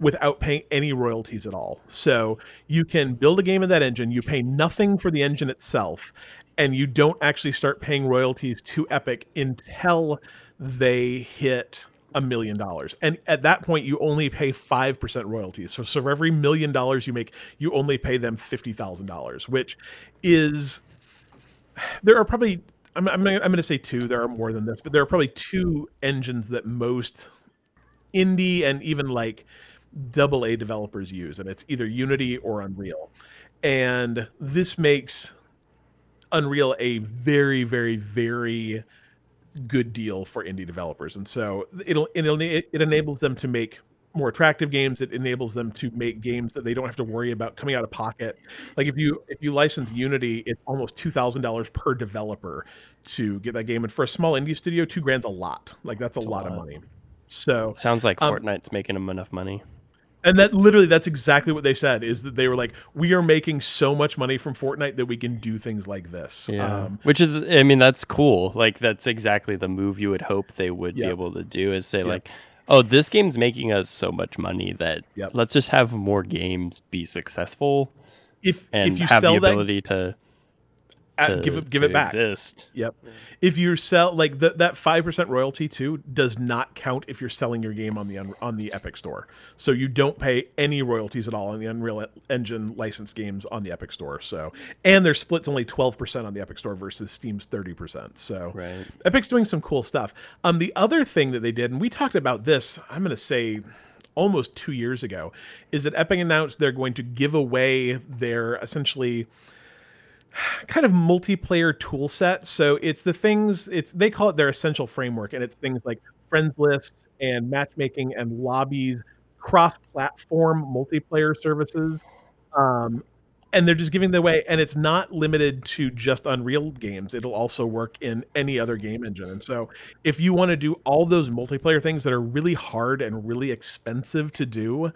without paying any royalties at all. So you can build a game in that engine, you pay nothing for the engine itself, and you don't actually start paying royalties to Epic until they hit a million dollars. And at that point, you only pay 5% royalties. So, so for every million dollars you make, you only pay them $50,000, which is, there are probably I'm I'm, I'm going to say two. There are more than this, but there are probably two engines that most indie and even like double A developers use, and it's either Unity or Unreal. And this makes Unreal a very, very, very good deal for indie developers, and so it'll, it'll it enables them to make more attractive games. It enables them to make games that they don't have to worry about coming out of pocket. Like if you if you license unity it's almost $2000 per developer to get that game. And for a small indie studio two grand's a lot. Like that's a, lot, lot, of money. So sounds like um, fortnite's making them enough money and that literally that's exactly what they said is that they were like we are making so much money from fortnite that we can do things like this yeah. Um, which is i mean that's cool like that's exactly the move you would hope they would be able to do is say like oh, this game's making us so much money that yep. let's just have more games be successful. If and if you have sell the ability that, to to, give it give it back. Exist. Yep. If you sell like the, that five percent royalty too does not count if you're selling your game on the on the Epic Store. So you don't pay any royalties at all on the Unreal Engine licensed games on the Epic Store. So and their split's only twelve percent on the Epic Store versus Steam's thirty percent. So right. Epic's doing some cool stuff. Um, the other thing that they did, and we talked about this, I'm going to say almost two years ago, is that Epic announced they're going to give away their essentially kind of multiplayer tool set. So it's the things it's they call it their essential framework, and it's things like friends lists and matchmaking and lobbies, cross-platform multiplayer services. Um, and they're just giving the away, and it's not limited to just Unreal games. It'll also work in any other game engine. And so, if you want to do all those multiplayer things that are really hard and really expensive to do,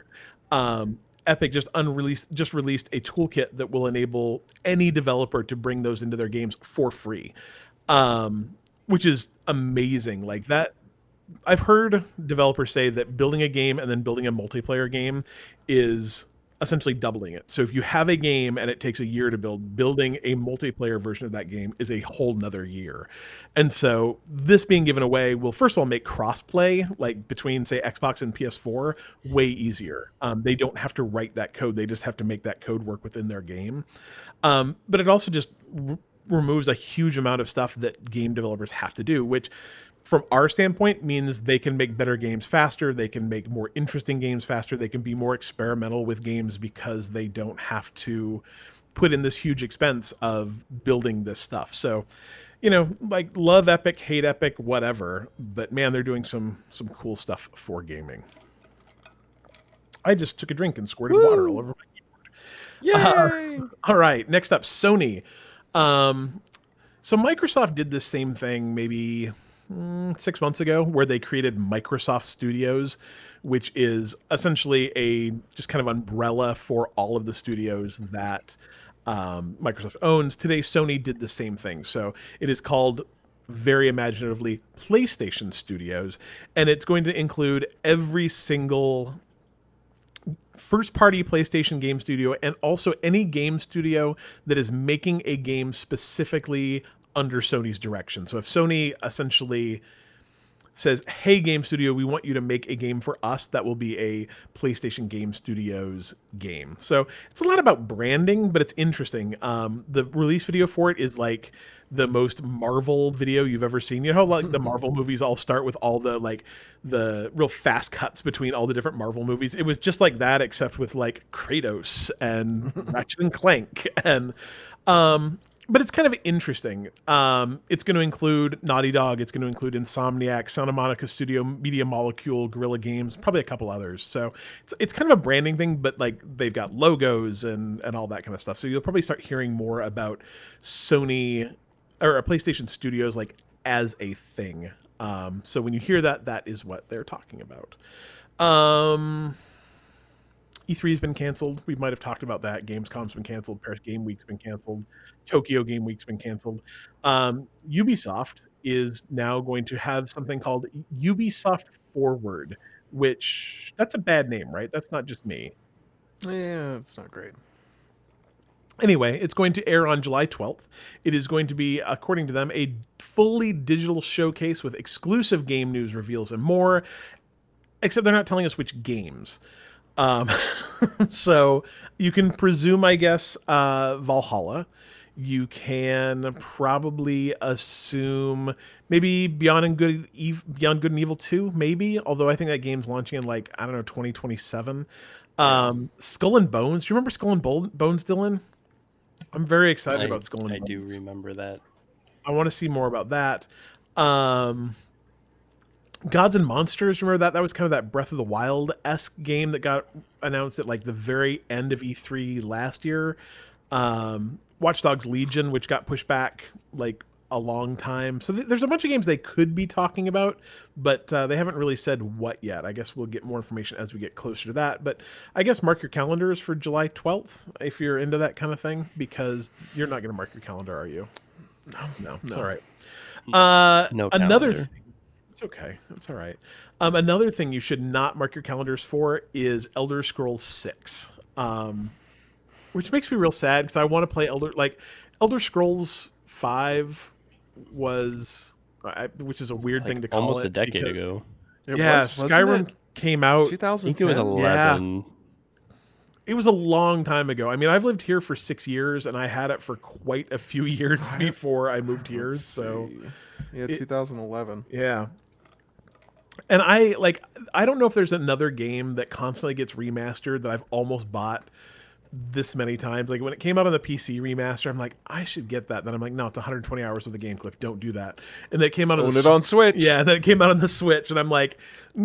um, Epic just unreleased just released a toolkit that will enable any developer to bring those into their games for free. Um, which is amazing. Like that I've heard developers say that building a game and then building a multiplayer game is essentially doubling it. So if you have a game and it takes a year to build, building a multiplayer version of that game is a whole nother year. And so this being given away will first of all make crossplay like between say Xbox and PS4 way easier. Um, they don't have to write that code; they just have to make that code work within their game. Um, but it also just r- removes a huge amount of stuff that game developers have to do, which from our standpoint means they can make better games faster they can make more interesting games faster they can be more experimental with games because they don't have to put in this huge expense of building this stuff so you know like love epic hate epic whatever but man they're doing some some cool stuff for gaming i just took a drink and squirted Woo! water all over my keyboard Yay! Uh, all right next up sony um so microsoft did the same thing maybe six months ago where they created Microsoft Studios, which is essentially a just kind of umbrella for all of the studios that um, Microsoft owns. Today, Sony did the same thing. So it is called very imaginatively PlayStation Studios, and it's going to include every single first party PlayStation game studio and also any game studio that is making a game specifically under Sony's direction. So if Sony essentially says, "Hey, game studio, we want you to make a game for us that will be a PlayStation Game Studios game." So it's a lot about branding, but it's interesting. Um, the release video for it is like the most Marvel video you've ever seen. You know how like the Marvel movies all start with all the like the real fast cuts between all the different Marvel movies. It was just like that, except with like Kratos and Ratchet and Clank and um but it's kind of interesting. Um, it's going to include Naughty Dog. It's going to include Insomniac, Santa Monica Studio, Media Molecule, Guerrilla Games, probably a couple others. So it's, it's kind of a branding thing, but like they've got logos and and all that kind of stuff. So you'll probably start hearing more about Sony or PlayStation Studios like as a thing. Um, so when you hear that, that is what they're talking about. Um, E3 has been canceled. We might have talked about that. Gamescom's been canceled. Paris Game Week's been canceled. Tokyo Game Week's been canceled. Um, Ubisoft is now going to have something called Ubisoft Forward, which that's a bad name, right? That's not just me. Yeah, it's not great. Anyway, it's going to air on July 12th. It is going to be, according to them, a fully digital showcase with exclusive game news reveals and more, except they're not telling us which games. Um, so you can presume, I guess, uh, Valhalla. You can probably assume maybe Beyond and Good, Eve, Beyond Good and Evil Two, maybe. Although I think that game's launching in like I don't know, twenty twenty seven. Um, Skull and Bones. Do you remember Skull and Bones, Dylan? I'm very excited I, about Skull and I Bones. I do remember that. I want to see more about that. Um, Gods and Monsters, remember that? That was kind of that Breath of the Wild esque game that got announced at like the very end of E3 last year. Um, Watch Dogs Legion, which got pushed back like a long time. So th- there's a bunch of games they could be talking about, but uh, they haven't really said what yet. I guess we'll get more information as we get closer to that. But I guess mark your calendars for July 12th if you're into that kind of thing, because you're not going to mark your calendar, are you? No, no, it's all right. Uh, No another calendar. Thing. It's okay. It's all right. Um, another thing you should not mark your calendars for is Elder Scrolls Six, um, which makes me real sad because I want to play Elder like Elder Scrolls Five was, I, which is a weird thing to call almost it a decade because- ago. It yeah, was- Skyrim came out. I think it was Yeah. 11. It was a long time ago. I mean, I've lived here for six years, and I had it for quite a few years before I moved here. So. see. yeah, it- 2011. Yeah. And I like I don't know if there's another game that constantly gets remastered that I've almost bought this many times. Like when it came out on the PC remaster, I'm like, I should get that. Then I'm like, no, it's 120 hours of the game, Cliff. Don't do that. And then it came out on Own the it on Switch. Yeah, and then it came out on the Switch, and I'm like,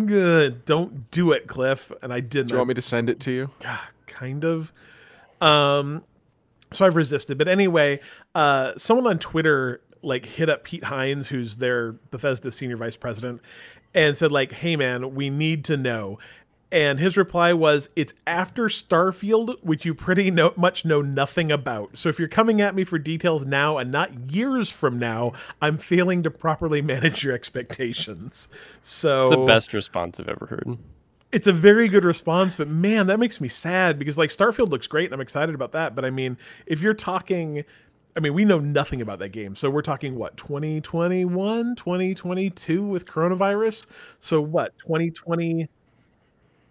good, don't do it, Cliff. And I didn't. Do you want me to send it to you? Ah, kind of. Um, so I've resisted. But anyway, uh, someone on Twitter like hit up Pete Hines, who's their Bethesda senior vice president, and said like, "Hey man, we need to know." And his reply was, "It's after Starfield, which you pretty no- much know nothing about. So if you're coming at me for details now and not years from now, I'm failing to properly manage your expectations." So It's the best response I've ever heard. it's a very good response, but man, that makes me sad because like Starfield looks great and I'm excited about that. But I mean, if you're talking, I mean, we know nothing about that game. So we're talking what, 2021, 2022 with coronavirus? So what, 2025,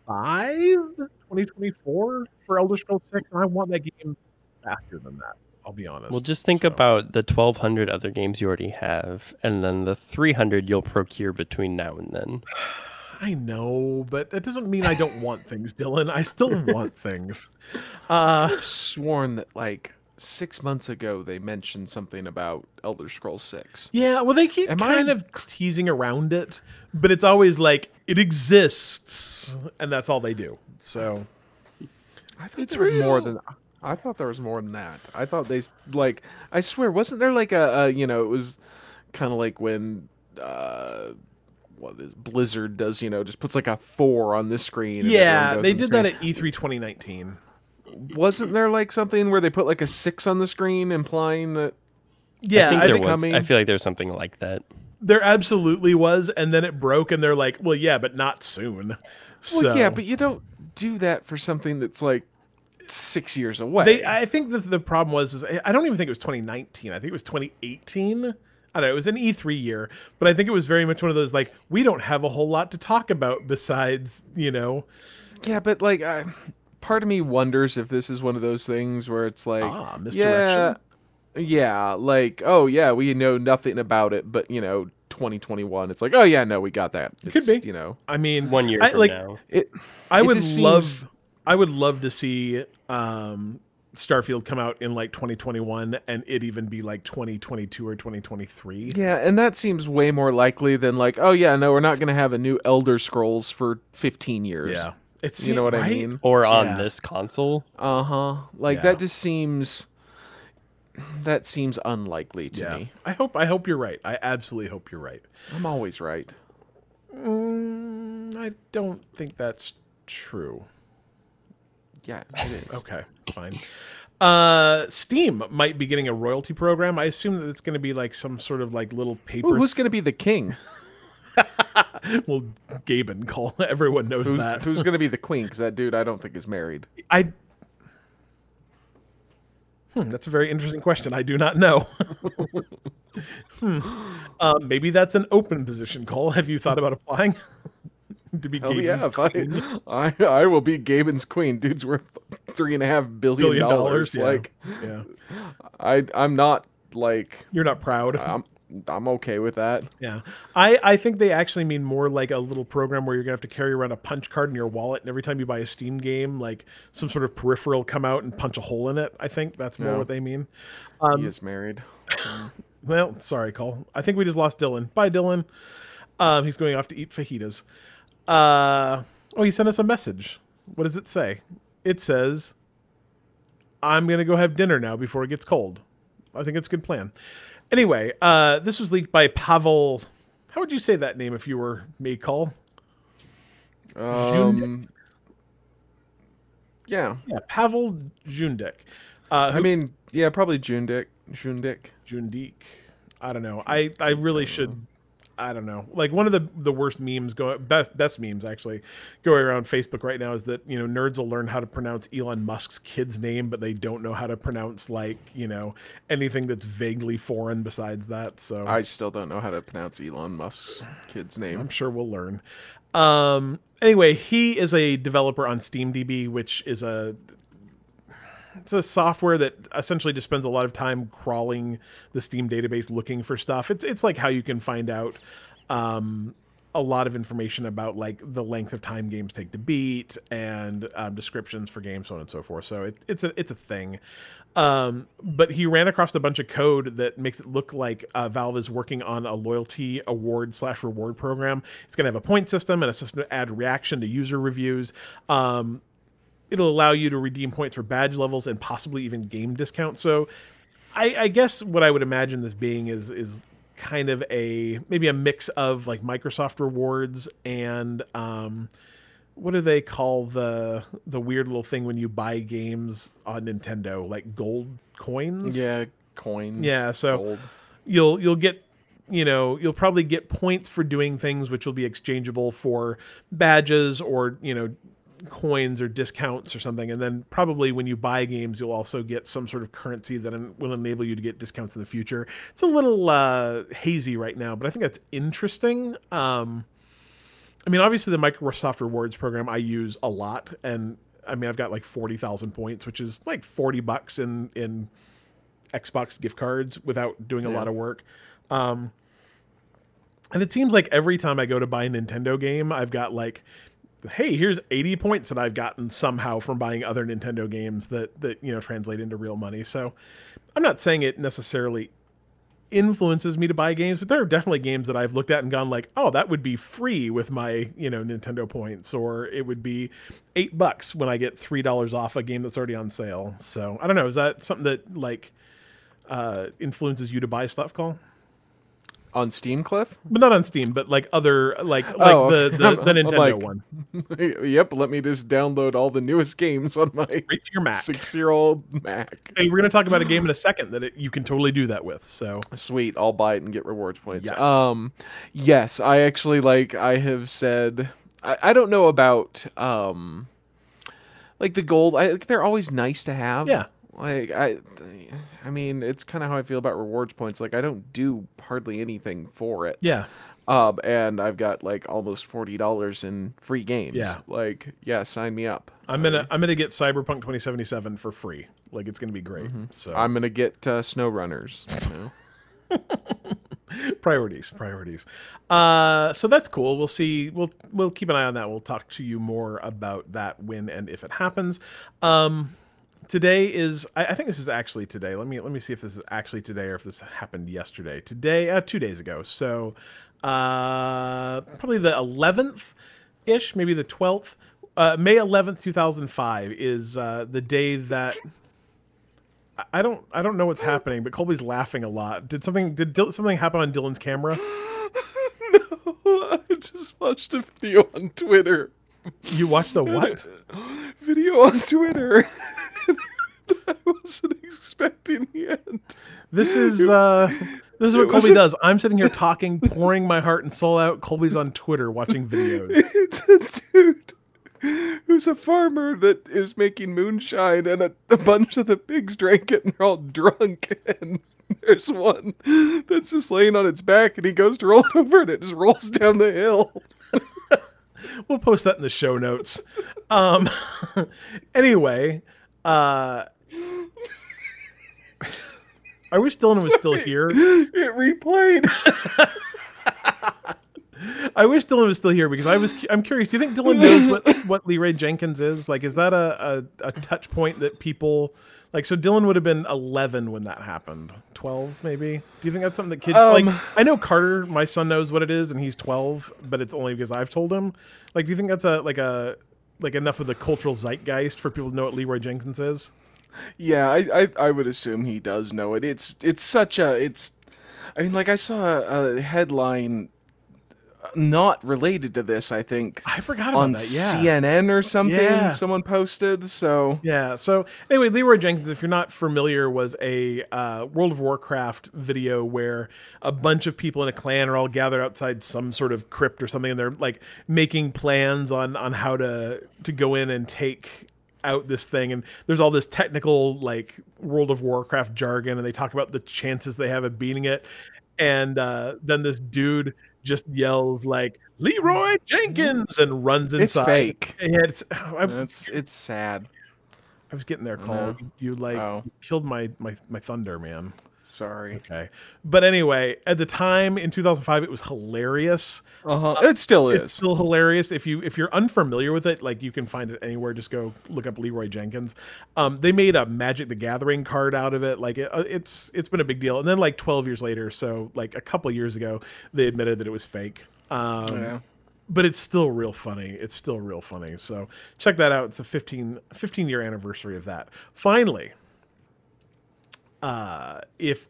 2024 for Elder Scrolls 6? And I want that game faster than that. I'll be honest. Well, just think So- about the 1,200 other games you already have, and then the 300 you'll procure between now and then. I know, but that doesn't mean I don't want things, Dylan. I still want things. Uh, I've sworn that like six months ago they mentioned something about Elder Scrolls Six. Yeah, well, they keep Am I- kind of teasing around it, but it's always like it exists, and that's all they do. So I thought there was more than. I thought there was more than that. I thought they like. I swear, wasn't there like a, a you know it was kind of like when. uh what is Blizzard does you know just puts like a four on this screen. yeah, they did that at E E3 2019. Wasn't there like something where they put like a six on the screen, implying that Yeah, I think I there think was. coming- I feel like there's something like that. there absolutely was, and then it broke, and they're like, "Well, yeah, but not soon." So Well, yeah, but you don't do that for something that's like six years away. they, I think the the problem was, is I don't even think it was 2019. I think it was 2018. I don't know, it was an E3 year, but I think it was very much one of those like we don't have a whole lot to talk about besides, you know, Yeah, but like, I, part of me wonders if this is one of those things where it's like, ah, yeah, misdirection. yeah, like, oh yeah, we know nothing about it, but you know, 2021, it's like, oh yeah, no, we got that. It's, Could be. you know, I mean, One year I, from like, now. it. I it would just love seems- I would love to see um Starfield come out in like 2021 and it even be like 2022 or 2023. Yeah, and that seems way more likely than like, oh yeah, no, we're not gonna have a new Elder Scrolls for 15 years. Yeah. It's you know what I mean. Or on Yeah. this console. Uh huh. Like Yeah. that just seems. That seems unlikely to Yeah. me. I hope I hope you're right. I absolutely hope you're right. I'm always right. Mm, I don't think that's true. Yeah, it is. Okay, fine. Uh, Steam might be getting a royalty program. I assume that it's going to be like some sort of like little paper. Ooh, who's gonna be the king? well, Gaben call. Everyone knows Who's, that. who's gonna be the queen? Because that dude, I don't think is married. I. Hmm, that's a very interesting question. I do not know. hmm. um, maybe that's an open position. Cole, have you thought about applying to be? Oh Gaben's yeah? I, I I will be Gaben's queen. Dude's worth three and a half billion, Billion dollars. dollars, yeah. Like yeah, I I'm not like you're not proud. I'm I'm okay with that. Yeah, I I think they actually mean more like a little program where you're gonna have to carry around a punch card in your wallet, and every time you buy a Steam game, like some sort of peripheral come out and punch a hole in it. I think that's more Yeah. what they mean. he is married. Well, sorry, Cole. I think we just lost Dylan. Bye, Dylan. Um, he's going off to eat fajitas. Uh, oh, he sent us a message. What does it say? It says, "I'm gonna go have dinner now before it gets cold." I think it's a good plan. Anyway, uh, this was leaked by Pavel. How would you say that name if you were me, Cole? Um, yeah, Yeah, Pavel Djundik. Uh, I mean, yeah, probably Djundik. Djundik. Djundik. I don't know. I I really should. I don't know. Like one of the the worst memes going best best memes actually going around Facebook right now is that you know nerds will learn how to pronounce Elon Musk's kid's name, but they don't know how to pronounce like you know anything that's vaguely foreign besides that. So I still don't know how to pronounce Elon Musk's kid's name. I'm sure we'll learn. Um, anyway, he is a developer on SteamDB, which is a it's a software that essentially just spends a lot of time crawling the Steam database looking for stuff. It's it's like how you can find out um, a lot of information about like the length of time games take to beat and um, descriptions for games, so on and so forth. So it, it's a it's a thing. Um, but he ran across a bunch of code that makes it look like uh, Valve is working on a loyalty award slash reward program. It's going to have a point system and a system to add reaction to user reviews. Um, it'll allow you to redeem points for badge levels and possibly even game discounts. So, I, I guess what I would imagine this being is is kind of a maybe a mix of like Microsoft rewards and um, what do they call the the weird little thing when you buy games on Nintendo like gold coins? Yeah, coins. Yeah, so gold. you'll you'll get you know you'll probably get points for doing things which will be exchangeable for badges or you know coins or discounts or something and then probably when you buy games you'll also get some sort of currency that will enable you to get discounts in the future. It's a little uh, hazy right now but i think that's interesting. Um, i mean obviously the microsoft rewards program i use a lot and i mean i've got like 40000 points which is like 40 bucks in in Xbox gift cards without doing a lot of work. Um, and it seems like every time I go to buy a Nintendo game, I've got like, hey, here's 80 points that I've gotten somehow from buying other Nintendo games that that you know translate into real money. So I'm not saying it necessarily influences me to buy games, but there are definitely games that I've looked at and gone like, oh, that would be free with my, you know, Nintendo points, or it would be eight bucks when I get three dollars off a game that's already on sale. So I don't know. Is that something that like uh, influences you to buy stuff, Cole? On Steam, Cliff. But not on Steam, but like other like like Oh, the, okay. the, the I'm Nintendo like- one. yep. Let me just download all the newest games on my Right your Mac. six-year-old Mac. Hey, we're gonna talk about a game in a second that it, you can totally do that with. So Sweet, I'll buy it and get rewards points. Yes. Um, yes, I actually like. I have said. I, I don't know about um, like the gold. I like they're always nice to have. Yeah. Like I, I mean, it's kind of how I feel about rewards points. Like I don't do hardly anything for it. Yeah. Um, and I've got like almost forty dollars in free games. Yeah. Like, yeah, sign me up. I'm gonna I'm gonna get Cyberpunk 2077 for free. Like it's gonna be great. So Mm-hmm. I'm gonna get uh, snow runners. You know? priorities, priorities. Uh, so that's cool. We'll see. We'll we'll keep an eye on that. We'll talk to you more about that when and if it happens. Um, today is I, I think this is actually today. Let me let me see if this is actually today or if this happened yesterday. Today, uh, two days ago. So uh, probably the 11th ish, maybe the 12th. Uh, May 11th, 2005 is uh, the day that I- don't I don't know what's happening, but Colby's laughing a lot. Did something did Dil- something happen on Dylan's camera? No, I just watched a video on Twitter. You watched the what? Video on Twitter. I wasn't expecting the end. This is uh this is what Colby a- does. I'm sitting here talking, pouring my heart and soul out. Colby's on Twitter watching videos. It's a dude who's a farmer that is making moonshine, and a, a bunch of the pigs drank it, and they're all drunk. And there's one that's just laying on its back, and he goes to roll it over, and it just rolls down the hill. We'll post that in the show notes. Um anyway, uh I wish Dylan was still here. It replayed. I wish Dylan was still here because I was. I'm curious. Do you think Dylan knows what what Leroy Jenkins is? Like, is that a, a, a touch point that people like? So Dylan would have been 11 when that happened. 12, maybe. Do you think that's something that kids Um, like? I know Carter, my son, knows what it is, and he's 12, but it's only because I've told him. Like, do you think that's a like a like enough of the cultural zeitgeist for people to know what Leroy Jenkins is? Yeah, I, I I would assume he does know it. It's it's such a it's. I mean, like I saw a, headline, not related to this. I think I forgot about on that. Yeah. CNN or something. Yeah. Someone posted. So Yeah. So anyway, Leroy Jenkins, if you're not familiar, was a uh, World of Warcraft video where a bunch of people in a clan are all gathered outside some sort of crypt or something, and they're like making plans on on how to to go in and take out this thing and there's all this technical like world of warcraft jargon and they talk about the chances they have of beating it and uh, then this dude just yells like leroy mm. jenkins and runs inside it's fake. and it's I, It's it's sad. I was getting there, Cole. No. You like Oh. you killed my, my my thunder, man. Sorry. Okay, but anyway, at the time in 2005, it was hilarious. Uh huh. It still is. It's still hilarious. If you if you're unfamiliar with it, like you can find it anywhere. Just go look up Leroy Jenkins. Um, they made a Magic the Gathering card out of it. Like it, uh, it's it's been a big deal. And then like 12 years later, so like a couple years ago, they admitted that it was fake. Um, yeah. but it's still real funny. It's still real funny. So check that out. It's a 15, 15 year anniversary of that. Finally, uh, if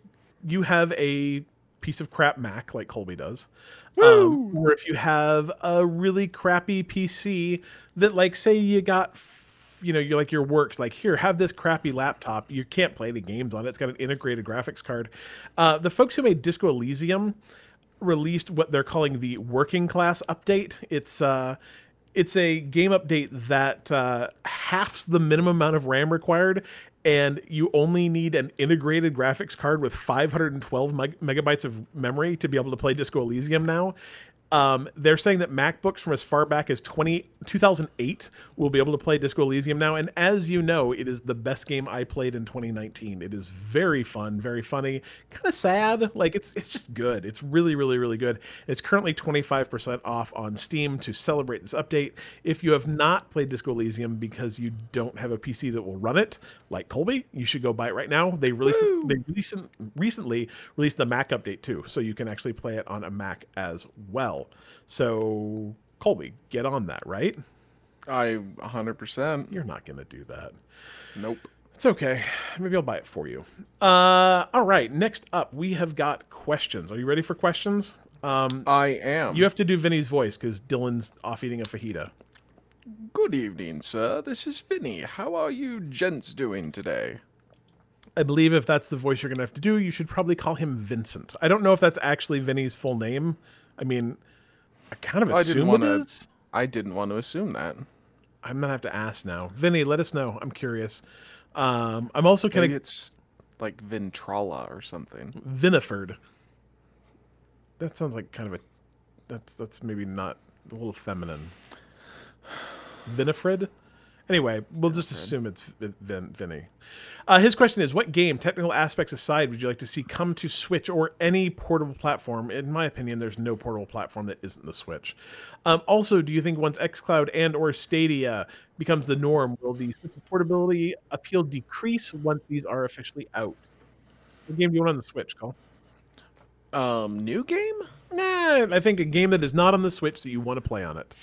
you have a piece of crap Mac like Colby does, um, or if you have a really crappy PC that, like, say you got, f- you know, you're like your works, like, here, have this crappy laptop. You can't play any games on it. It's got an integrated graphics card. Uh, the folks who made Disco Elysium released what they're calling the working class update. It's uh it's a game update that uh, halves the minimum amount of RAM required, and you only need an integrated graphics card with 512 meg- megabytes of memory to be able to play Disco Elysium now. Um, they're saying that MacBooks from as far back as 20, 2008 will be able to play Disco Elysium now. And as you know, it is the best game I played in 2019. It is very fun, very funny, kind of sad. Like it's it's just good. It's really, really, really good. It's currently 25% off on Steam to celebrate this update. If you have not played Disco Elysium because you don't have a PC that will run it, like Colby, you should go buy it right now. They released they recent, recently released a Mac update too, so you can actually play it on a Mac as well. So Colby, get on that, right? I 100%. You're not gonna do that. Nope. It's okay. Maybe I'll buy it for you. Uh, all right. Next up, we have got questions. Are you ready for questions? Um, I am. you have to do Vinny's voice because Dylan's off eating a fajita. Good evening, sir. This is Vinny. How are you gents doing today? I believe if that's the voice you're gonna have to do, you should probably call him Vincent. I don't know if that's actually Vinny's full name. I mean, I kind of I didn't assume it wanna- is. I didn't want to assume that. I'm gonna have to ask now. Vinny, let us know. I'm curious. Um, I'm also kind of it's like Ventrala or something. Viniford. That sounds like kind of a. That's that's maybe not a little feminine. Vinifred. Anyway, we'll just assume it's Vin, Vin, Vinny. Uh, his question is: What game, technical aspects aside, would you like to see come to Switch or any portable platform? In my opinion, there's no portable platform that isn't the Switch. Um, also, do you think once XCloud and or Stadia becomes the norm, will the portability appeal decrease once these are officially out? What game do you want on the Switch, Cole? Um, new game? Nah, I think a game that is not on the Switch that you want to play on it.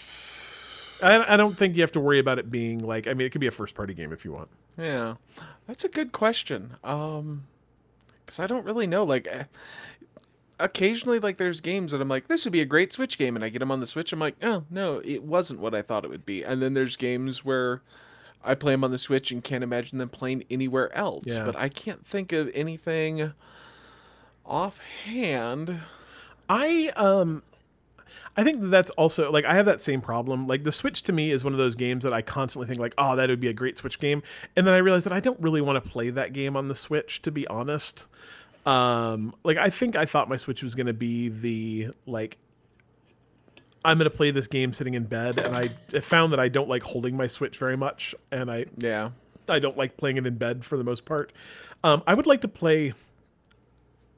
I, I don't think you have to worry about it being like. I mean, it could be a first-party game if you want. Yeah, that's a good question. Um, because I don't really know. Like, eh, occasionally, like there's games that I'm like, this would be a great Switch game, and I get them on the Switch. I'm like, oh no, it wasn't what I thought it would be. And then there's games where I play them on the Switch and can't imagine them playing anywhere else. Yeah. But I can't think of anything offhand. I um I think that that's also like I have that same problem. Like the Switch to me is one of those games that I constantly think like, "Oh, that would be a great Switch game." And then I realize that I don't really want to play that game on the Switch to be honest. Um like I think I thought my Switch was going to be the like I'm going to play this game sitting in bed and I found that I don't like holding my Switch very much and I Yeah. I don't like playing it in bed for the most part. Um, I would like to play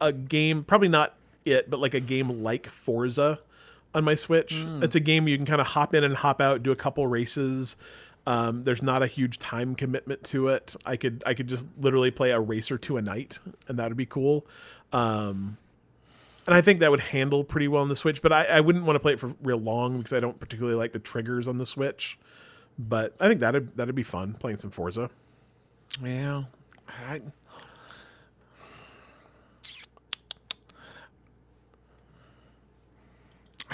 a game, probably not it, but like a game like Forza on my Switch. It's a game you can kind of hop in and hop out, do a couple races. Um, there's not a huge time commitment to it. I could I could just literally play a race or two a night, and that would be cool. Um, and I think that would handle pretty well on the Switch, but I, I wouldn't want to play it for real long because I don't particularly like the triggers on the Switch. But I think that'd that'd be fun playing some Forza. Yeah. I,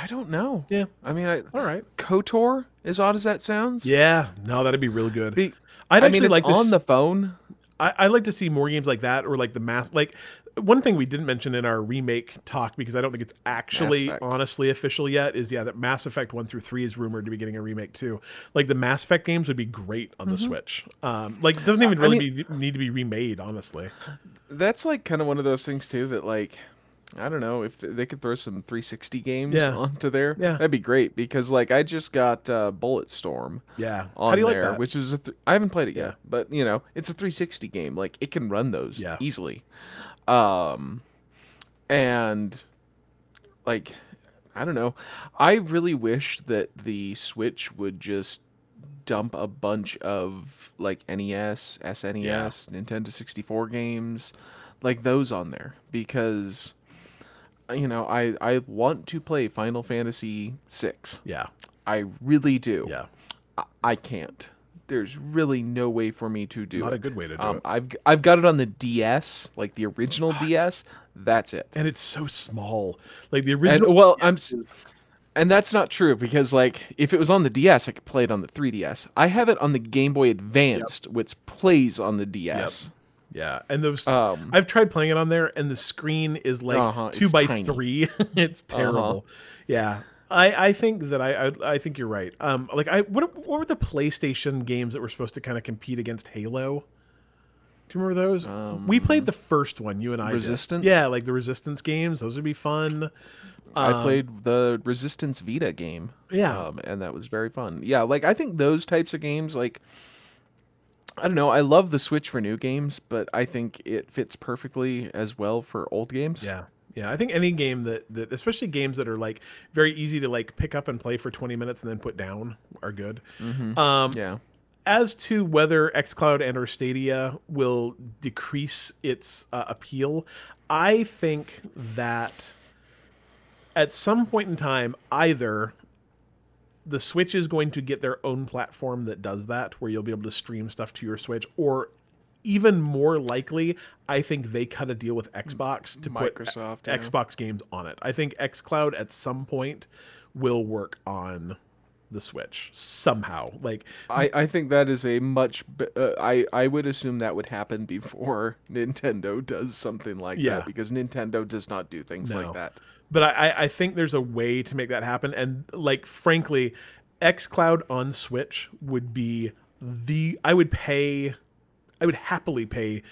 I don't know. Yeah. I mean, I, All right. KOTOR, as odd as that sounds. Yeah, no, that'd be really good. Be, I'd I actually mean, it's like on s- the phone. I, I like to see more games like that, or like the mass. Like one thing we didn't mention in our remake talk because I don't think it's actually honestly official yet is yeah that Mass Effect one through three is rumored to be getting a remake too. Like the Mass Effect games would be great on the Switch. Um, like it doesn't even I really be, need to be remade, honestly. That's like kind of one of those things too that like I don't know if they could throw some 360 games Yeah. onto there. Yeah. that'd be great because like I just got uh, Bulletstorm. Yeah. on How do you there, like that? which is a th- I haven't played it Yeah. yet, but you know it's a 360 game. Like it can run those Yeah. easily, um, and like I don't know. I really wish that the Switch would just dump a bunch of like NES, SNES, Nintendo 64 games, like those on there because you know, I I want to play Final Fantasy 6. yeah. I really do. Yeah. I, I can't. There's really no way for me to do Not it. a good way to do um, it. I've I've got it on the DS, like the original DS. That's it. And it's so small. Like the And original. well, I'm s- and that's not true because like if it was on the DS, I could play it on the 3DS. I have it on the Game Boy Advanced, which plays on the DS. Yeah. And those. Um, I've tried playing it on there, and the screen is like Uh-huh, two by tiny. three. it's terrible. Yeah, I, I think that I, I I think you're right. Um, like I what what were the PlayStation games that were supposed to kind of compete against Halo? Do you remember those? we played the first one. You and I. did. Um, Resistance? Yeah, like the Resistance games. Those would be fun. I Um, played the Resistance Vita game. Yeah. Um, and that was very fun. Yeah, like I think those types of games, like I don't know, I love the Switch for new games, but I think it fits perfectly as well for old games. Yeah. Yeah, I think any game that, that especially games that are like very easy to like pick up and play for 20 minutes and then put down are good. Um, Yeah. as to whether xcloud and or stadia will decrease its uh, appeal i think that at some point in time either the switch is going to get their own platform that does that where you'll be able to stream stuff to your switch or even more likely i think they cut a deal with xbox to Microsoft, put yeah. xbox games on it i think xcloud at some point will work on the switch somehow like I, I think that is a much uh, I I would assume that would happen before Nintendo does something like Yeah. that because Nintendo does not do things No. like that. But I, I- think there's a way to make that happen. And like, frankly, XCloud on Switch would be the I would pay I would happily pay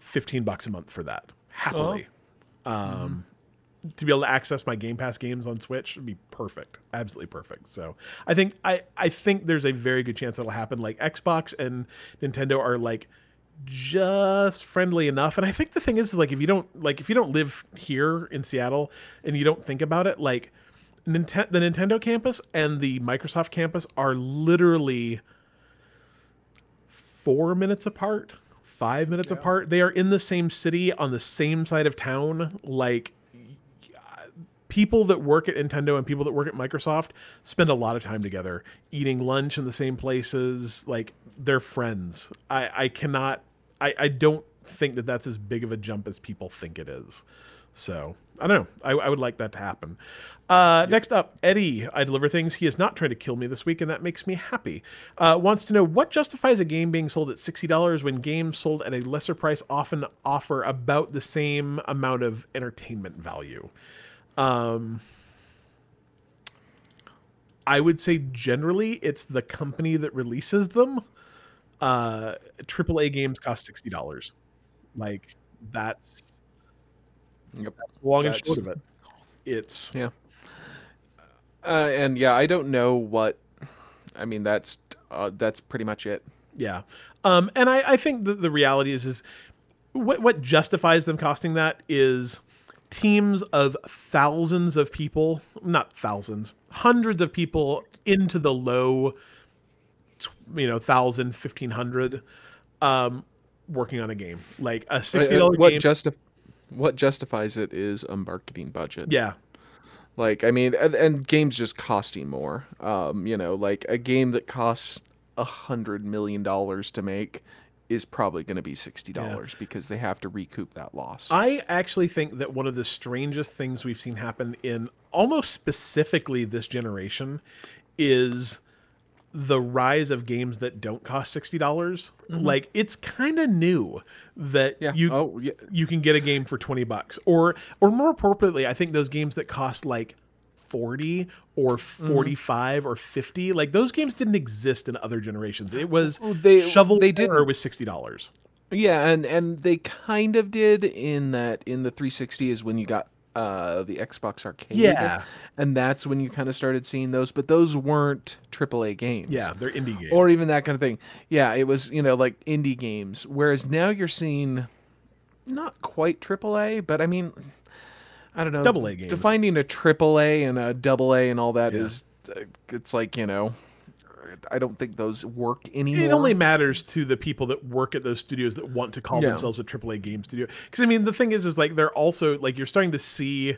15 bucks a month for that. Happily. Um to be able to access my Game Pass games on Switch would be perfect. Absolutely perfect. So, I think I I think there's a very good chance that'll happen like Xbox and Nintendo are like just friendly enough. And i think the thing is, is like if you don't like if you don't live here in seattle and you don't think about it like Ninten- the nintendo campus and the microsoft campus are literally four minutes apart five minutes apart. They are in the same city on the same side of town like people that work at Nintendo and people that work at Microsoft spend a lot of time together, eating lunch in the same places. Like they're friends. I, I cannot. I, I don't think that that's as big of a jump as people think it is. So I don't know. I, I would like that to happen. Uh, Next up, Eddie. I deliver things. He is not trying to kill me this week, and that makes me happy. Uh, wants to know what justifies a game being sold at sixty dollars when games sold at a lesser price often offer about the same amount of entertainment value. Um, I would say generally it's the company that releases them. Uh, AAA games cost sixty dollars. Like that's Yep. long and short of it. It's Yeah. Uh, and yeah, I don't know what. I mean, that's uh, that's pretty much it. Yeah. Um, and I, I think that the reality is is what what justifies them costing that is teams of thousands of people, not thousands, hundreds of people into the low, you know, thousand, fifteen hundred, um, working on a game like a Uh, sixty uh, what game. what justifies it is a marketing budget. yeah, Like I mean, and, and games just costing more. Um, you know, like a game that costs a hundred million dollars to make is probably going to be sixty dollars because they have to recoup that loss. I actually think that one of the strangest things we've seen happen in almost specifically this generation is the rise of games that don't cost sixty dollars. Like it's kind of new that Mm-hmm. yeah. you oh, yeah. you can get a game for 20 bucks or or more appropriately i think those games that cost like 40 or Mm-hmm. 45 or 50 like those games didn't exist in other generations it was they- shovel they didn't. was $60 Yeah, and and they kind of did in that in the 360 is when you got uh the Xbox Arcade. Yeah. And that's when you kind of started seeing those, but those weren't AAA games. yeah they're indie games Or even that kind of thing. Yeah, it was, you know, like indie games. Whereas now you're seeing not quite AAA, but I mean I don't know. Double A games. Defining a triple A and a double A and all that Yeah. is, uh, it's like, you know, I don't think those work anymore. it only matters to the people that work at those studios that want to call Yeah. themselves a AAA game studio. Because I mean, the thing is, is like they're also like you're starting to see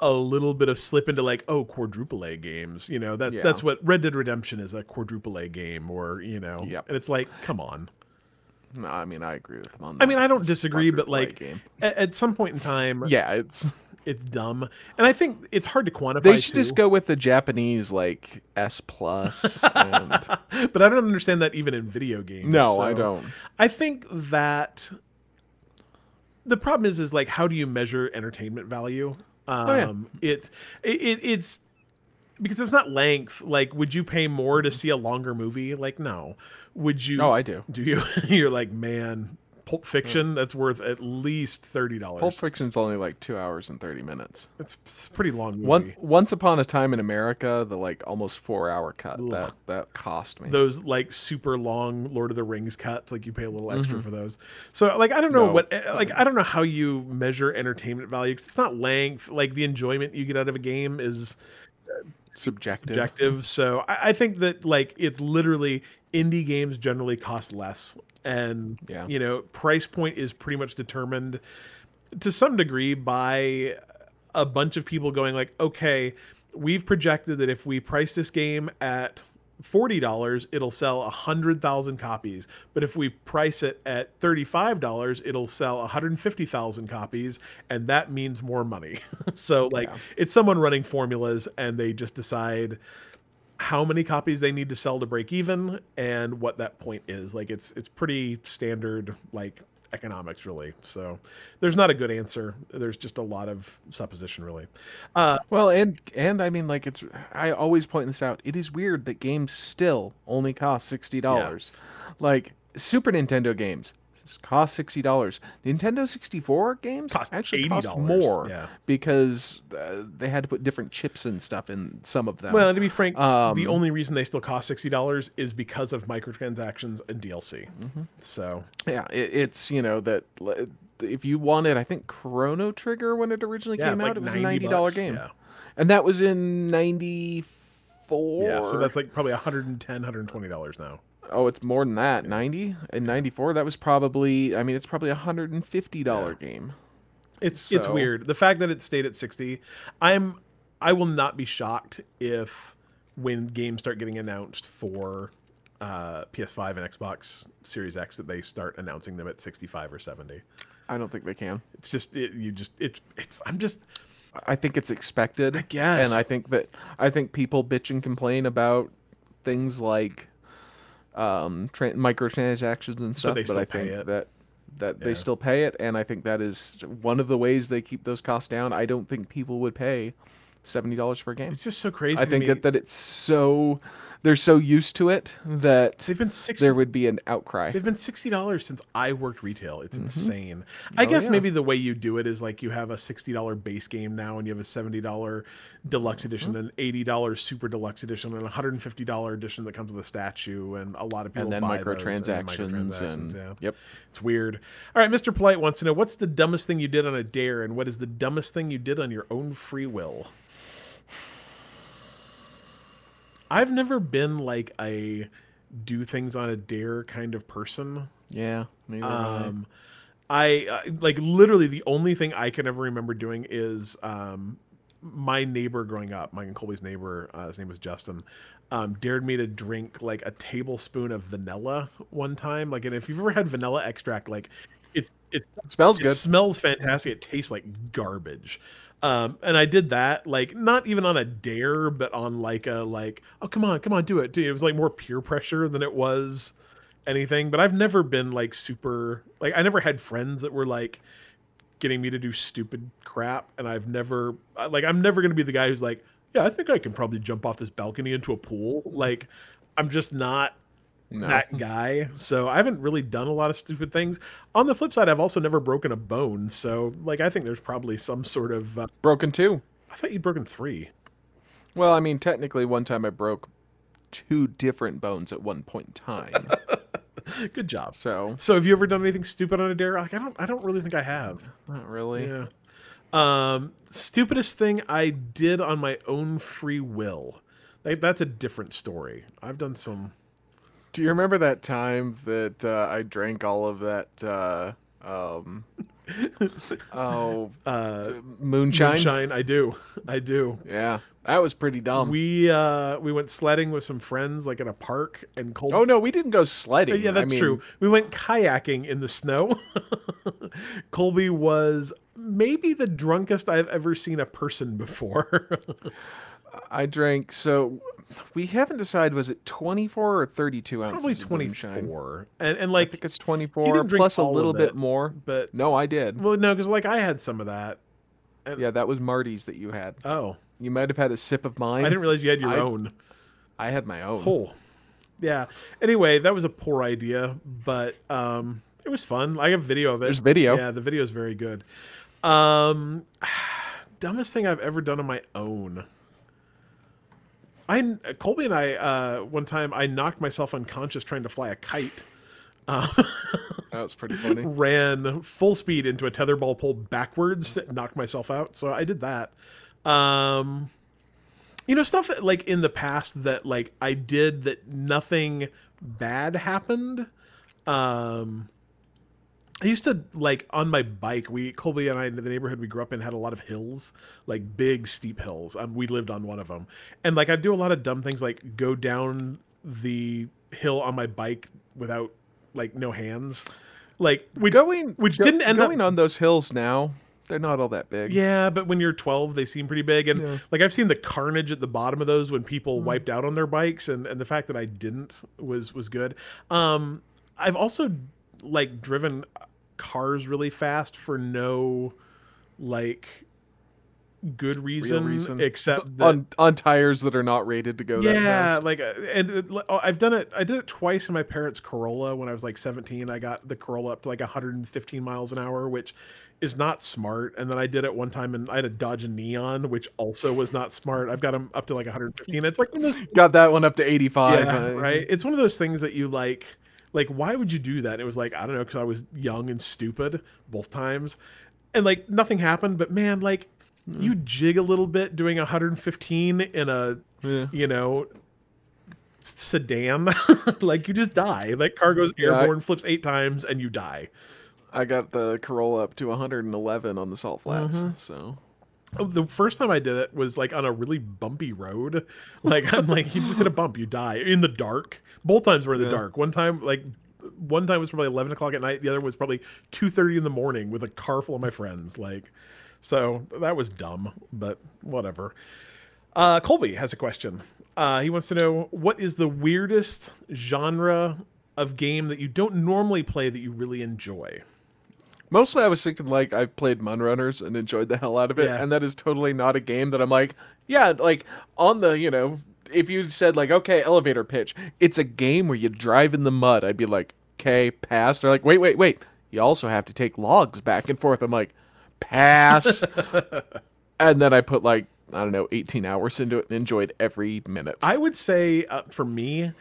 a little bit of slip into like oh quadruple A games. You know, that's Yeah. that's what Red Dead Redemption is a quadruple A game, or you know, Yep. and it's like come on. No, I mean, I agree with them on that. I mean, I don't It's disagree, but like at some point in time, Yeah, it's it's dumb, and I think it's hard to quantify. they should too. just go with the Japanese like S plus. and but I don't understand that even in video games. no, I don't. I think that the problem is is like how do you measure entertainment value? Um Oh, yeah. it's it, it it's because it's not length. Like would you pay more to see a longer movie? Like no. Would you Oh, I do. Do you you're like, man, Pulp Fiction that's worth at least $30. Pulp Fiction's only like two hours and thirty minutes. It's, it's pretty long movie. One Once Upon a Time in America, the like almost four hour cut Ugh. that that cost me. those like super long Lord of the Rings cuts, like you pay a little extra for those. So like I don't know No. what eh, like I don't know how you measure entertainment value it's not length. Like the enjoyment you get out of a game is Subjective. subjective. So I, I think that like it's literally indie games generally cost less, and Yeah. you know price point is pretty much determined to some degree by a bunch of people going like, okay, we've projected that if we price this game at forty dollars, it'll sell a hundred thousand copies. But if we price it at thirty-five dollars, it'll sell one hundred fifty thousand copies, and that means more money. so like, Yeah. it's someone running formulas, and they just decide how many copies they need to sell to break even and what that point is like it's it's pretty standard like economics really so there's not a good answer there's just a lot of supposition really uh Well, and and I mean, like it's. I always point this out. It is weird that games still only cost sixty dollars. Like Super Nintendo games, Just cost sixty dollars. Nintendo sixty four games Cost actually cost $80, more yeah. because uh, they had to put different chips and stuff in some of them. Well, to be frank, the Um, only reason they still cost sixty dollars is because of microtransactions and DLC. Mm-hmm. So yeah, it, it's you know that if you wanted, I think Chrono Trigger when it originally yeah, came like out, it was a ninety dollar game, Yeah. and that was in ninety four. yeah, so that's like probably 110 120 dollars now. Oh, it's more than that. Ninety in ninety four, that was probably. I mean, it's probably a hundred and fifty dollar game. It's it's weird. The fact that it stayed at 60, I'm I will not be shocked if when games start getting announced for uh, PS5 and Xbox Series X that they start announcing them at 65 or 70. I don't think they can. It's just it, you just it it's I'm just I think it's expected. I guess. And I think that I think people bitch and complain about things like um, tra- microtransactions and stuff, but, still I think it. that that they still pay it, and I think that is one of the ways they keep those costs down. I don't think people would pay seventy dollars for a game. it's just so crazy. I think me. that, that it's so they're so used to it that they've been 60 there would be an outcry. They've been sixty dollars since I worked retail. It's insane. I Oh, guess yeah. maybe the way you do it is like you have a sixty dollar base game now, and you have a seventy dollar deluxe Mm-hmm. edition, an eighty dollar super deluxe edition, and a hundred and fifty dollar edition that comes with a statue, and a lot of people and then buy those, microtransactions and, yeah. yep. It's weird. All right, Mr. Polite wants to know what's the dumbest thing you did on a dare, and what is the dumbest thing you did on your own free will. I've never been like a do things on a dare kind of person. Yeah, neither have I. Um, I uh, like literally the only thing I can ever remember doing is um, my neighbor growing up, Mike and Colby's neighbor, uh, his name was Justin, um, dared me to drink like a tablespoon of vanilla one time. Like, and if you've ever had vanilla extract, like it's it's It smells it good. smells fantastic. It tastes like garbage. Um, and I did that, like not even on a dare, but on like a like, oh come on, come on, do it. It. It was like more peer pressure than it was anything. But I've never been like super like I never had friends that were like getting me to do stupid crap, and I've never like I'm never gonna be the guy who's like, yeah, I think I can probably jump off this balcony into a pool. Like I'm just not No. that guy. So I haven't really done a lot of stupid things. On the flip side, I've also never broken a bone. So like I think there's probably some sort of. Uh, Broken two. I thought you'd broken three. Well, I mean, technically, one time I broke two different bones at one point in time. Good job. so, So have you ever done anything stupid on a dare? Like I don't. I don't really think I have. not really. Yeah. Um, stupidest thing I did on my own free will. Like that's a different story. I've done some. Do you remember that time that uh, I drank all of that? Uh, um, oh, Uh, moonshine? moonshine. I do. I do. Yeah, that was pretty dumb. we uh we went sledding with some friends like at a park and cold oh no, we didn't go sledding. yeah that's I mean, true we went kayaking in the snow colby was maybe the drunkest i've ever seen a person before I drank. So we haven't decided was it 24 or 32 ounces? probably of moonshine? 24 and and I think it's 24 plus a little bit it, more. but No, I did. well no because like i had some of that Yeah, that was Marty's that you had. oh You might have had a sip of mine. i didn't realize you had your I- own I had my own. Oh, yeah. Anyway, that was a poor idea, but um, it was fun. I have video of it. There's video. Yeah, the video is very good. Um, dumbest thing I've ever done on my own. I Colby and I uh, one time I knocked myself unconscious trying to fly a kite. That was pretty funny. Ran full speed into a tetherball pole backwards, that knocked myself out. So I did that. Um, you know stuff like in the past that like i did that nothing bad happened um i used to like on my bike we colby and i in the neighborhood we grew up in had a lot of hills like big steep hills um, we lived on one of them and like i'd do a lot of dumb things like go down the hill on my bike without like no hands like we going, which go- didn't end up going on those hills now. They're not all that big. yeah, but when you're 12, they seem pretty big. And Yeah. like I've seen the carnage at the bottom of those when people wiped out on their bikes, and, and the fact that I didn't was was good. Um, I've also like driven cars really fast for no like good reason, reason. except that on on tires that are not rated to go that yeah, like, uh, and it, oh, I've done it. I did it twice in my parents' Corolla when I was like 17. I got the Corolla up to like 115 miles an hour, which is not smart. And then I did it one time, and I had a Dodge Neon, which also was not smart. I've got them up to like 115. It's like one of those, Got that one up to 85. yeah, uh, right. It's one of those things that you like. Like, why would you do that? And it was like I don't know, because I was young and stupid both times, and like nothing happened. But man, like. You jig a little bit doing 115 in a Yeah. you know sedan like you just die like car goes Yeah, I- airborne flips eight times and you die I got the Corolla up to 111 on the salt flats. Mm-hmm. So the first time i did it was like on a really bumpy road. Like i'm like you just hit a bump you die. In the dark. Both times were in the Yeah. dark. One time like one time was probably 11 o'clock at night. The other was probably 2.30 in the morning with a car full of my friends like so that was dumb but whatever. Uh, colby has a question. Uh, he wants to know what is the weirdest genre of game that you don't normally play that you really enjoy mostly I was thinking like I played MudRunners and enjoyed the hell out of it, Yeah. and that is totally not a game that I'm like, yeah, like on the you know, if you said like okay, elevator pitch, it's a game where you drive in the mud, I'd be like, okay, pass. They're like, wait, wait, wait, you also have to take logs back and forth. I'm like, pass. and then I put like I don't know, 18 hours into it and enjoyed every minute. I would say uh, for me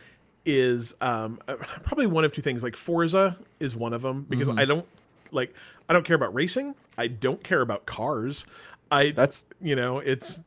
is um, uh, probably one of two things. Like Forza is one of them because Mm-hmm. I don't like I don't care about racing. I don't care about cars. I That's you know it's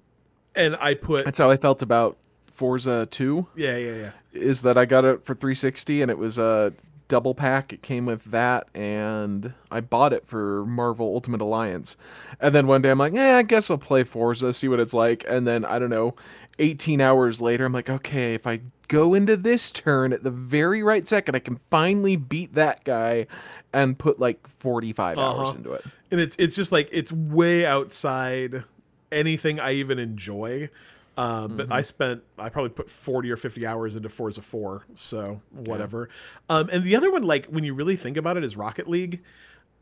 and I put that's how I felt about Forza 2. yeah yeah yeah is that I got it for 360 and it was a double pack. It came with that and I bought it for Marvel Ultimate Alliance. And then one day I'm like, yeah, I guess I'll play Forza, see what it's like. And then I don't know, 18 hours later, I'm like, okay, if I go into this turn at the very right second, I can finally beat that guy and put like 45 hours Uh-huh. into it. and it's it's just like it's way outside anything I even enjoy. Um, but Mm-hmm. I spent I probably put forty or fifty hours into Forza Four, so whatever. Um, and the other one, like when you really think about it, is Rocket League.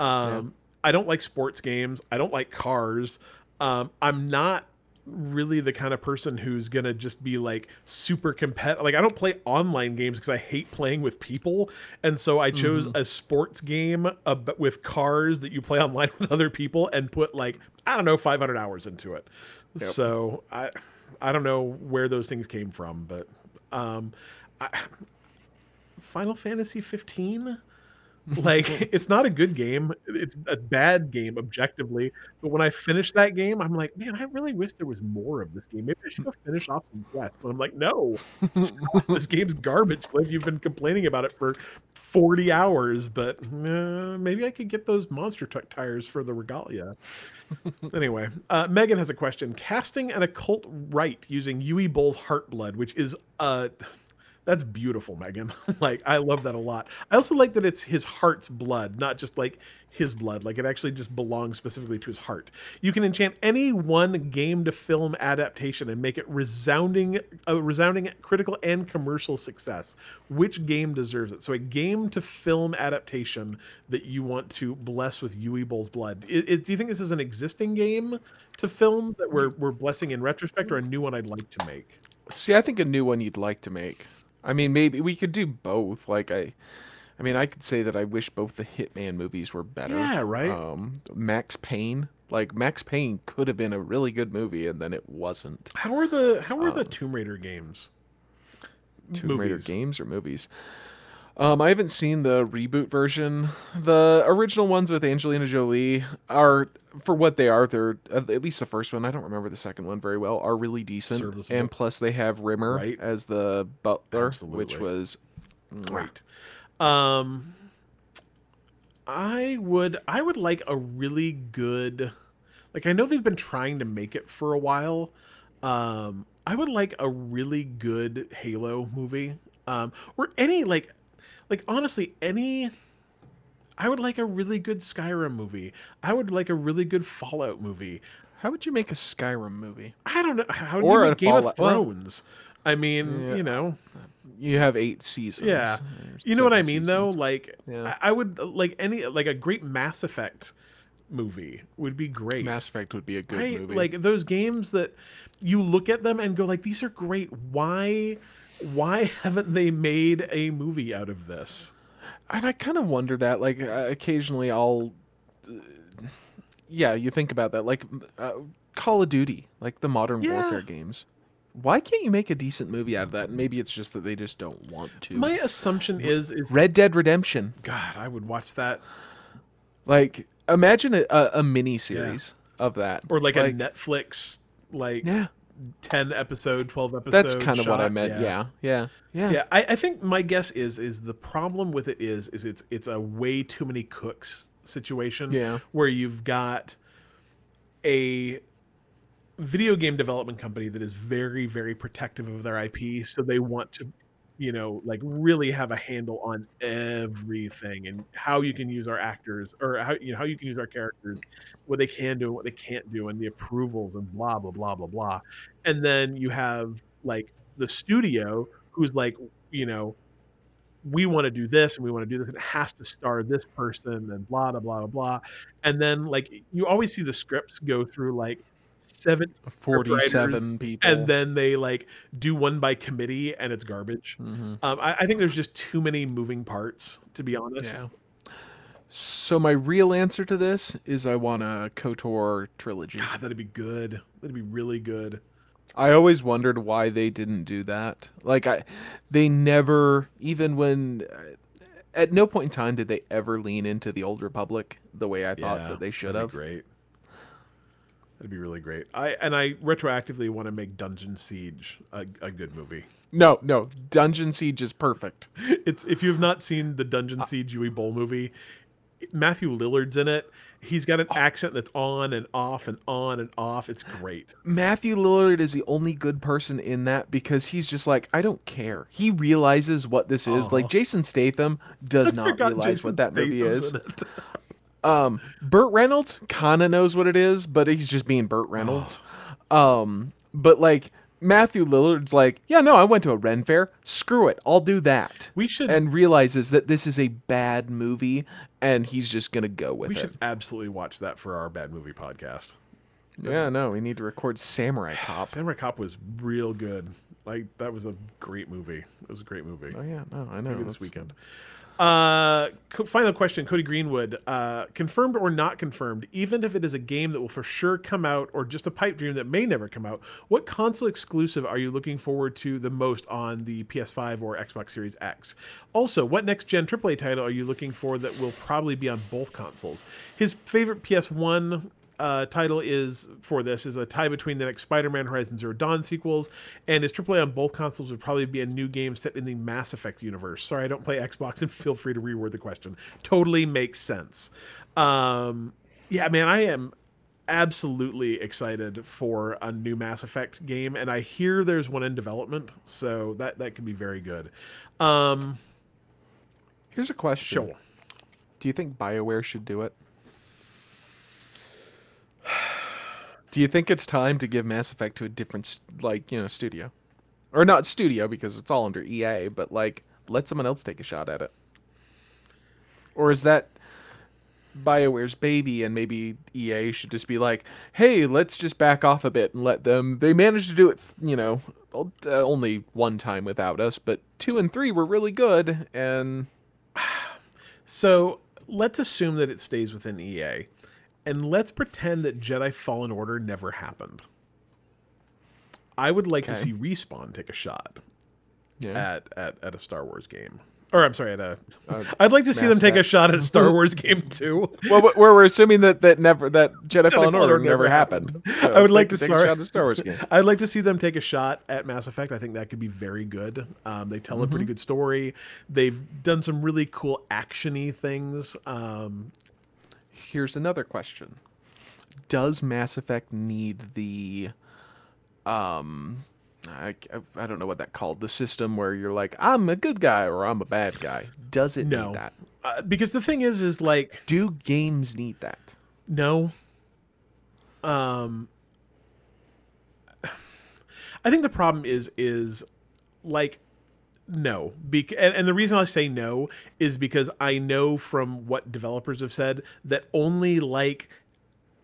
Um, I don't like sports games. I don't like cars. Um, I'm not really the kind of person who's gonna just be like super competitive. Like I don't play online games because I hate playing with people, and so I chose a sports game uh, with cars that you play online with other people and put like I don't know 500 hours into it. So I I don't know where those things came from, but um, I, Final Fantasy 15 like it's not a good game. It's a bad game objectively. But when i finish that game i'm like man i really wish there was more of this game. Maybe i should finish off some quests. And i'm like no. This game's garbage cliff. You've been complaining about it for 40 hours but uh, maybe i could get those monster truck tires for the regalia. Anyway uh, megan has a question. Casting an occult rite using Uwe Boll's heart blood which is uh that's beautiful, Megan. like I love that a lot. I also like that it's his heart's blood, not just like his blood. Like it actually just belongs specifically to his heart. You can enchant any one game to film adaptation and make it resounding a resounding critical and commercial success. Which game deserves it? So a game to film adaptation that you want to bless with Uwe Boll's blood. I- I- do you think this is an existing game to film that we're we're blessing in retrospect or a new one I'd like to make? See, I think a new one you'd like to make. I mean, maybe we could do both. Like I, I mean, I could say that I wish both the Hitman movies were better. Yeah, right. Um, Max Payne, like Max Payne, could have been a really good movie, and then it wasn't. How are the how are the Um, Tomb Raider games? Tomb Raider games or movies. Um, I haven't seen the reboot version. The original ones with Angelina Jolie are, for what they are, they're at at least the first one. I don't remember the second one very well. Are really decent, Serviceable. and plus they have Rimmer Right. as the butler, Absolutely. which was. Great. Um, I would I would like a really good, like I know they've been trying to make it for a while. Um, I would like a really good Halo movie. Um, or any like, like honestly any. I would like a really good Skyrim movie. I would like a really good Fallout movie. How would you make a Skyrim movie? I don't know how do Or you a make Game of Fallout- well- Thrones. I mean, Yeah. you know, You have eight seasons. Yeah. or You know what I seven mean, though. Like, Yeah. I, I would like any like a great Mass Effect movie would be great. Mass Effect would be a good right? movie. Like those games that you look at them and go like these are great. Why why haven't they made a movie out of this? and I kind of wonder that. Like uh, occasionally, I'll. uh, yeah, you think about that. Like uh, Call of Duty, like the Modern Yeah. Warfare games. Why can't you make a decent movie out of that? And maybe it's just that they just don't want to. My assumption is is Red Dead Redemption. God, I would watch that Like imagine a, a, a mini series of that, or like, a Netflix like yeah. 10 episode, 12 episode. That's kind of what I meant. Yeah, yeah, yeah. Yeah, I, I think my guess is is the problem with it is is it's it's a way too many cooks situation. Yeah. where you've got a video game development company that is very very protective of their IP, so they want to, you know, like really have a handle on everything and how you can use our actors or how you know how you can use our characters, what they can do and what they can't do, and the approvals and blah blah blah blah blah, and then you have like the studio who's like, you know, we want to do this and we want to do this and it has to star this person and blah blah blah blah blah. And then like you always see the scripts go through like seven Forty-seven people. and then they like do one by committee and it's garbage Mhm. um, I, I think there's just too many moving parts to be honest Yeah. So my real answer to this is I want a Kotor trilogy. god that'd be good that'd be really good I always wondered why they didn't do that. Like I, they never even when. At no point in time did they ever lean into the old Republic the way I thought Yeah, that they should that'd be have. great that'd be really great i and i retroactively want to make dungeon siege a, a good movie No, no, Dungeon Siege is perfect. it's if you've not seen the Dungeon uh. Siege Uwe Boll movie, Matthew Lillard's in it. He's got an oh. accent that's on and off and on and off. It's great. Matthew Lillard is the only good person in that because he's just like, I don't care. He realizes what this is. Aw. Like Jason Statham does I not realize Jason what that movie Statham's is. Um, Burt Reynolds kind of knows what it is, but he's just being Burt Reynolds. Um, but like Matthew Lillard's like, yeah, no, I went to a Ren fair. Screw it, I'll do that. We should And realizes that this is a bad movie, and he's just gonna go with it. we it. should absolutely watch that for our bad movie podcast. Yeah, no, we need to record Samurai Cop. Samurai Cop was real good. Like that was a great movie. It was a great movie. Oh yeah, no, I know. Maybe this that's- weekend. Uh, final question, Cody Greenwood. Uh, confirmed or not confirmed, even if it is a game that will for sure come out or just a pipe dream that may never come out, what console exclusive are you looking forward to the most on the PS5 or Xbox Series X? Also, what next gen AAA title are you looking for that will probably be on both consoles? His favorite PS1 uh, title is for this is a tie between the next Spider-Man Horizon Zero Dawn sequels, and his AAA on both consoles would probably be a new game set in the Mass Effect universe. Sorry, I don't play Xbox, and feel free to reword the question. Totally makes sense. Um, yeah, man, I am absolutely excited for a new Mass Effect game, and I hear there's one in development, so that that could be very good. Um, Here's a question. sure. Do you think BioWare should do it? Do you think it's time to give Mass Effect to a different, like, you know, studio? Or not studio because it's all under EA, but like, let someone else take a shot at it. Or is that BioWare's baby and maybe EA should just be like, hey, let's just back off a bit and let them. They managed to do it, you know, uh, only one time without us, but two and three were really good, and So let's assume that it stays within EA, and let's pretend that Jedi Fallen Order never happened. I would like to see Respawn take a shot yeah. at, at at a Star Wars game. Or I'm sorry, at a. Uh, would like to see them take a shot at a Star Wars game too. well, but where we're assuming that that never that Jedi, Fallen Fallen Order Order never never happened. So I would if like to take sorry- a shot at Star Wars game. I'd like to see them take a shot at Mass Effect. I think that could be very good. Um, they tell a pretty good story. They've done some really cool actiony things. Um, Here's another question: Does Mass Effect need the, um, I, I don't know what that called, the system where you're like, I'm a good guy or I'm a bad guy. Does it no, need that? uh, because the thing is, is like Do games need that? No. Um I think the problem is is like no. Bec- and, and the reason I say no is because I know from what developers have said that only like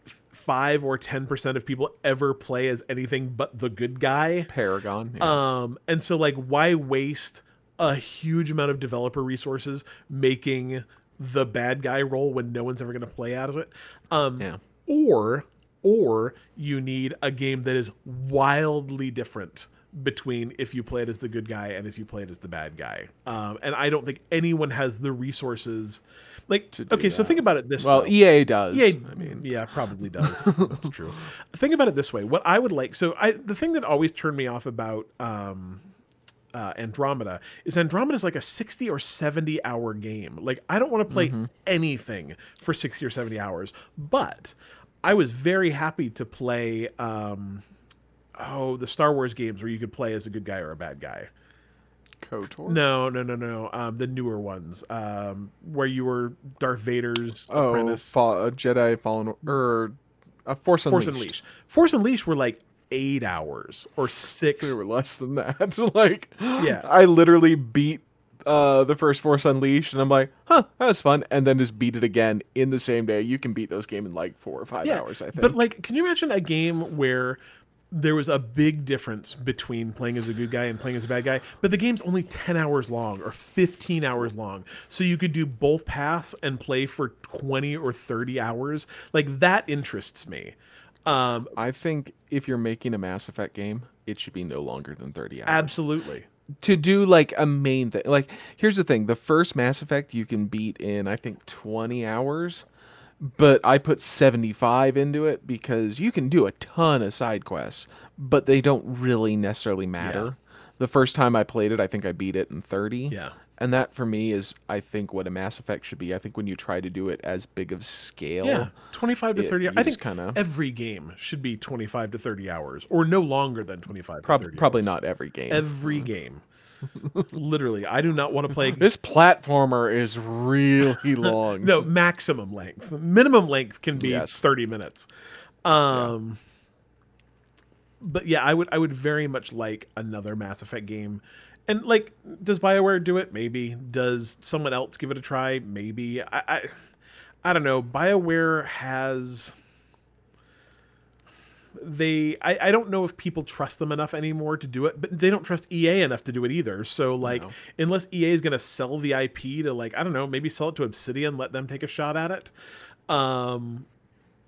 five or ten percent of people ever play as anything but the good guy. Paragon. Yeah. Um, and so like, why waste a huge amount of developer resources making the bad guy role when no one's ever going to play out of it? Um, yeah. or or you need a game that is wildly different between if you play it as the good guy and if you play it as the bad guy. Um, and I don't think anyone has the resources. Like, To do okay, so think about it this well, way. EA does. Yeah, I mean, yeah, probably does. That's true. Think about it this way: what I would like. So, I the thing that always turned me off about um, uh, Andromeda is Andromeda is like a sixty or seventy hour game. Like, I don't want to play Mm-hmm. anything for sixty or seventy hours, but I was very happy to play. Um, oh, the Star Wars games where you could play as a good guy or a bad guy. KOTOR. No, no, no, no. Um, the newer ones, um, where you were Darth Vader's Oh, apprentice. Fall, uh, Jedi Fallen or uh, Force Force Unleashed. Unleashed. Force Unleashed were like eight hours or six. They were less than that. like, Yeah. I literally beat uh, the first Force Unleashed, and I'm like, huh, that was fun, and then just beat it again in the same day. You can beat those game in like four or five hours, I think. But like, can you imagine a game where there was a big difference between playing as a good guy and playing as a bad guy, but the game's only 10 hours long or 15 hours long. So you could do both paths and play for 20 or 30 hours. Like that interests me. Um, I think if you're making a Mass Effect game, it should be no longer than 30 hours. absolutely. to do like a main thing. Like, here's the thing: the first Mass Effect you can beat in I think 20 hours, but I put 75 into it because you can do a ton of side quests, but they don't really necessarily matter. The first time I played it, I think I beat it in 30. Yeah. And that for me is, I think, what a Mass Effect should be. I think when you try to do it as big of scale, Yeah, 25 to 30. you I think kinda- every game should be 25 to 30 hours or no longer than 25 prob- to 30 probably hours. not every game. every mm. game. Literally, I do not want to play this platformer is really long. no maximum length. Minimum length can be Yes. 30 minutes. Um but yeah, I would I would very much like another Mass Effect game. And like does BioWare do it? Maybe. Does someone else give it a try? Maybe. I I, I don't know. BioWare has they I, I don't know if people trust them enough anymore to do it but they don't trust ea enough to do it either. So like No. unless ea is going to sell the ip to like i don't know maybe sell it to obsidian let them take a shot at it. Um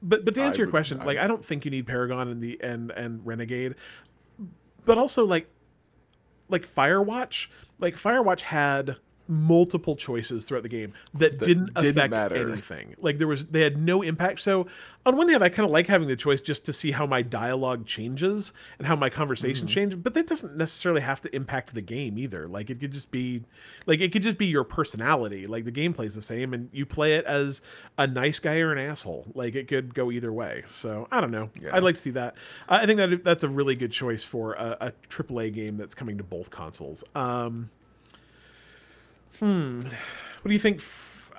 but but to I answer your would- question I- like i don't think you need paragon and the and and renegade. But also like like firewatch like firewatch had multiple choices throughout the game that, That didn't, didn't affect matter. anything. Like there was they had no impact. So on one hand i kind of like having the choice just to see how my dialogue changes and how my conversation Mm-hmm. change but that doesn't necessarily have to impact the game either. Like it could just be like it could just be your personality. Like the gameplay's the same and you play it as a nice guy or an asshole. Like it could go either way. So i don't know. Yeah. i'd like to see that. I I think that that's a really good choice for a, a aaa game that's coming to both consoles. Um hmm what do you think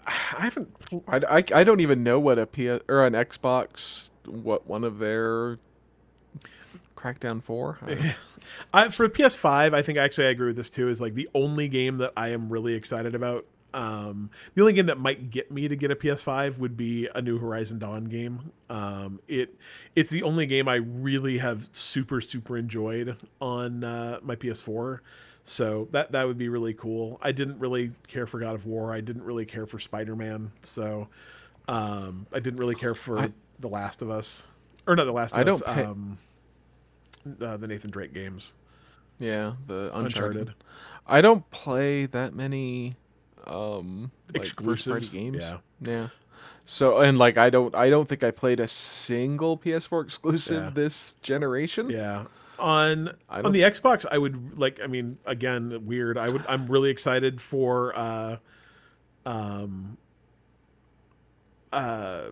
i haven't I, I, I don't even know what a PS or an Xbox what one of their Crackdown Four. I, for PS5, I think actually I agree with this too. Is like the only game that I am really excited about. Um, the only game that might get me to get a PS5 would be a new Horizon Dawn game. Um, it it's the only game I really have super super enjoyed on uh, my PS4. So that that would be really cool. I didn't really care for God of War. I didn't really care for Spider Man. So um, I didn't really care for I- The Last of Us, or not The Last of I Us. don't pay- um, uh, the Nathan Drake games. yeah, the Uncharted. Uncharted. I don't play that many um like party games. yeah. Yeah. So and like I don't I don't think I played a single PS4 exclusive Yeah. this generation. Yeah. On on the Xbox, I would like. I mean, again, weird. I would. I'm really excited for. uh Um. Uh.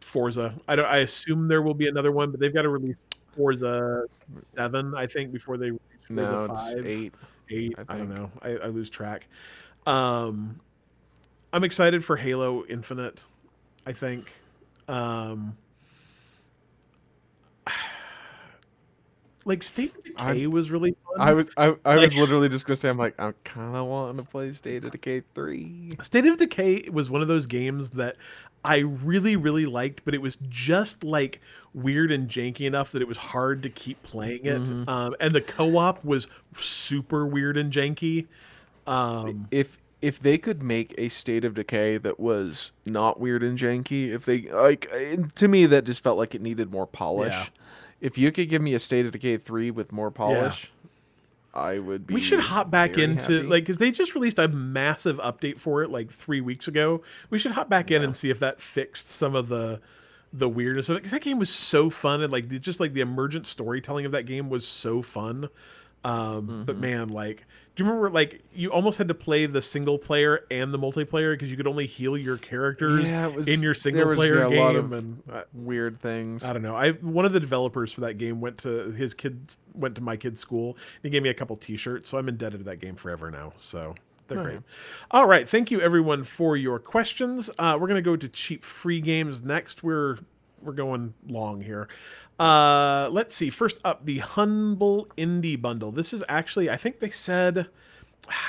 Forza. I don't. I assume there will be another one, but they've got to release Forza Seven, I think, before they release Forza No, it's Five. eight. eight. I I, don't know. I, I lose track. Um, I'm excited for Halo Infinite. I think. Um, Like State of I'm- Decay was really fun. I was I, I was literally just gonna say I'm like I'm kind of wanting to play State of Decay three. State of Decay was one of those games that I really, really liked, but it was just like weird and janky enough that it was hard to keep playing it. Mhm. Um, and the co-op was super weird and janky. Um, If if they could make a State of Decay that was not weird and janky, if they like eh, to me that just felt like it needed more polish. Yeah. If you could give me a State of Decay three with more polish, I would be. we should hop back into happy. like because they just released a massive update for it like three weeks ago. We should hop back in and see if that fixed some of the the weirdness of it. 'Cause that game was so fun and like just like the emergent storytelling of that game was so fun. Um, But Mhm. man, like, do you remember like you almost had to play the single player and the multiplayer because you could only heal your characters Yeah, was- in your there single was, player yeah, a lot game of and. Uh, weird things. I don't know. I one of the developers for that game went to his kids went to my kid's school. and He gave me a couple T-shirts, so I'm indebted to that game forever now. So they're Oh, great. yeah. All right, thank you everyone for your questions. Uh, we're gonna go to cheap free games next. We're we're going long here. Uh, let's see. First up, the Humble Indie Bundle. This is actually, I think they said.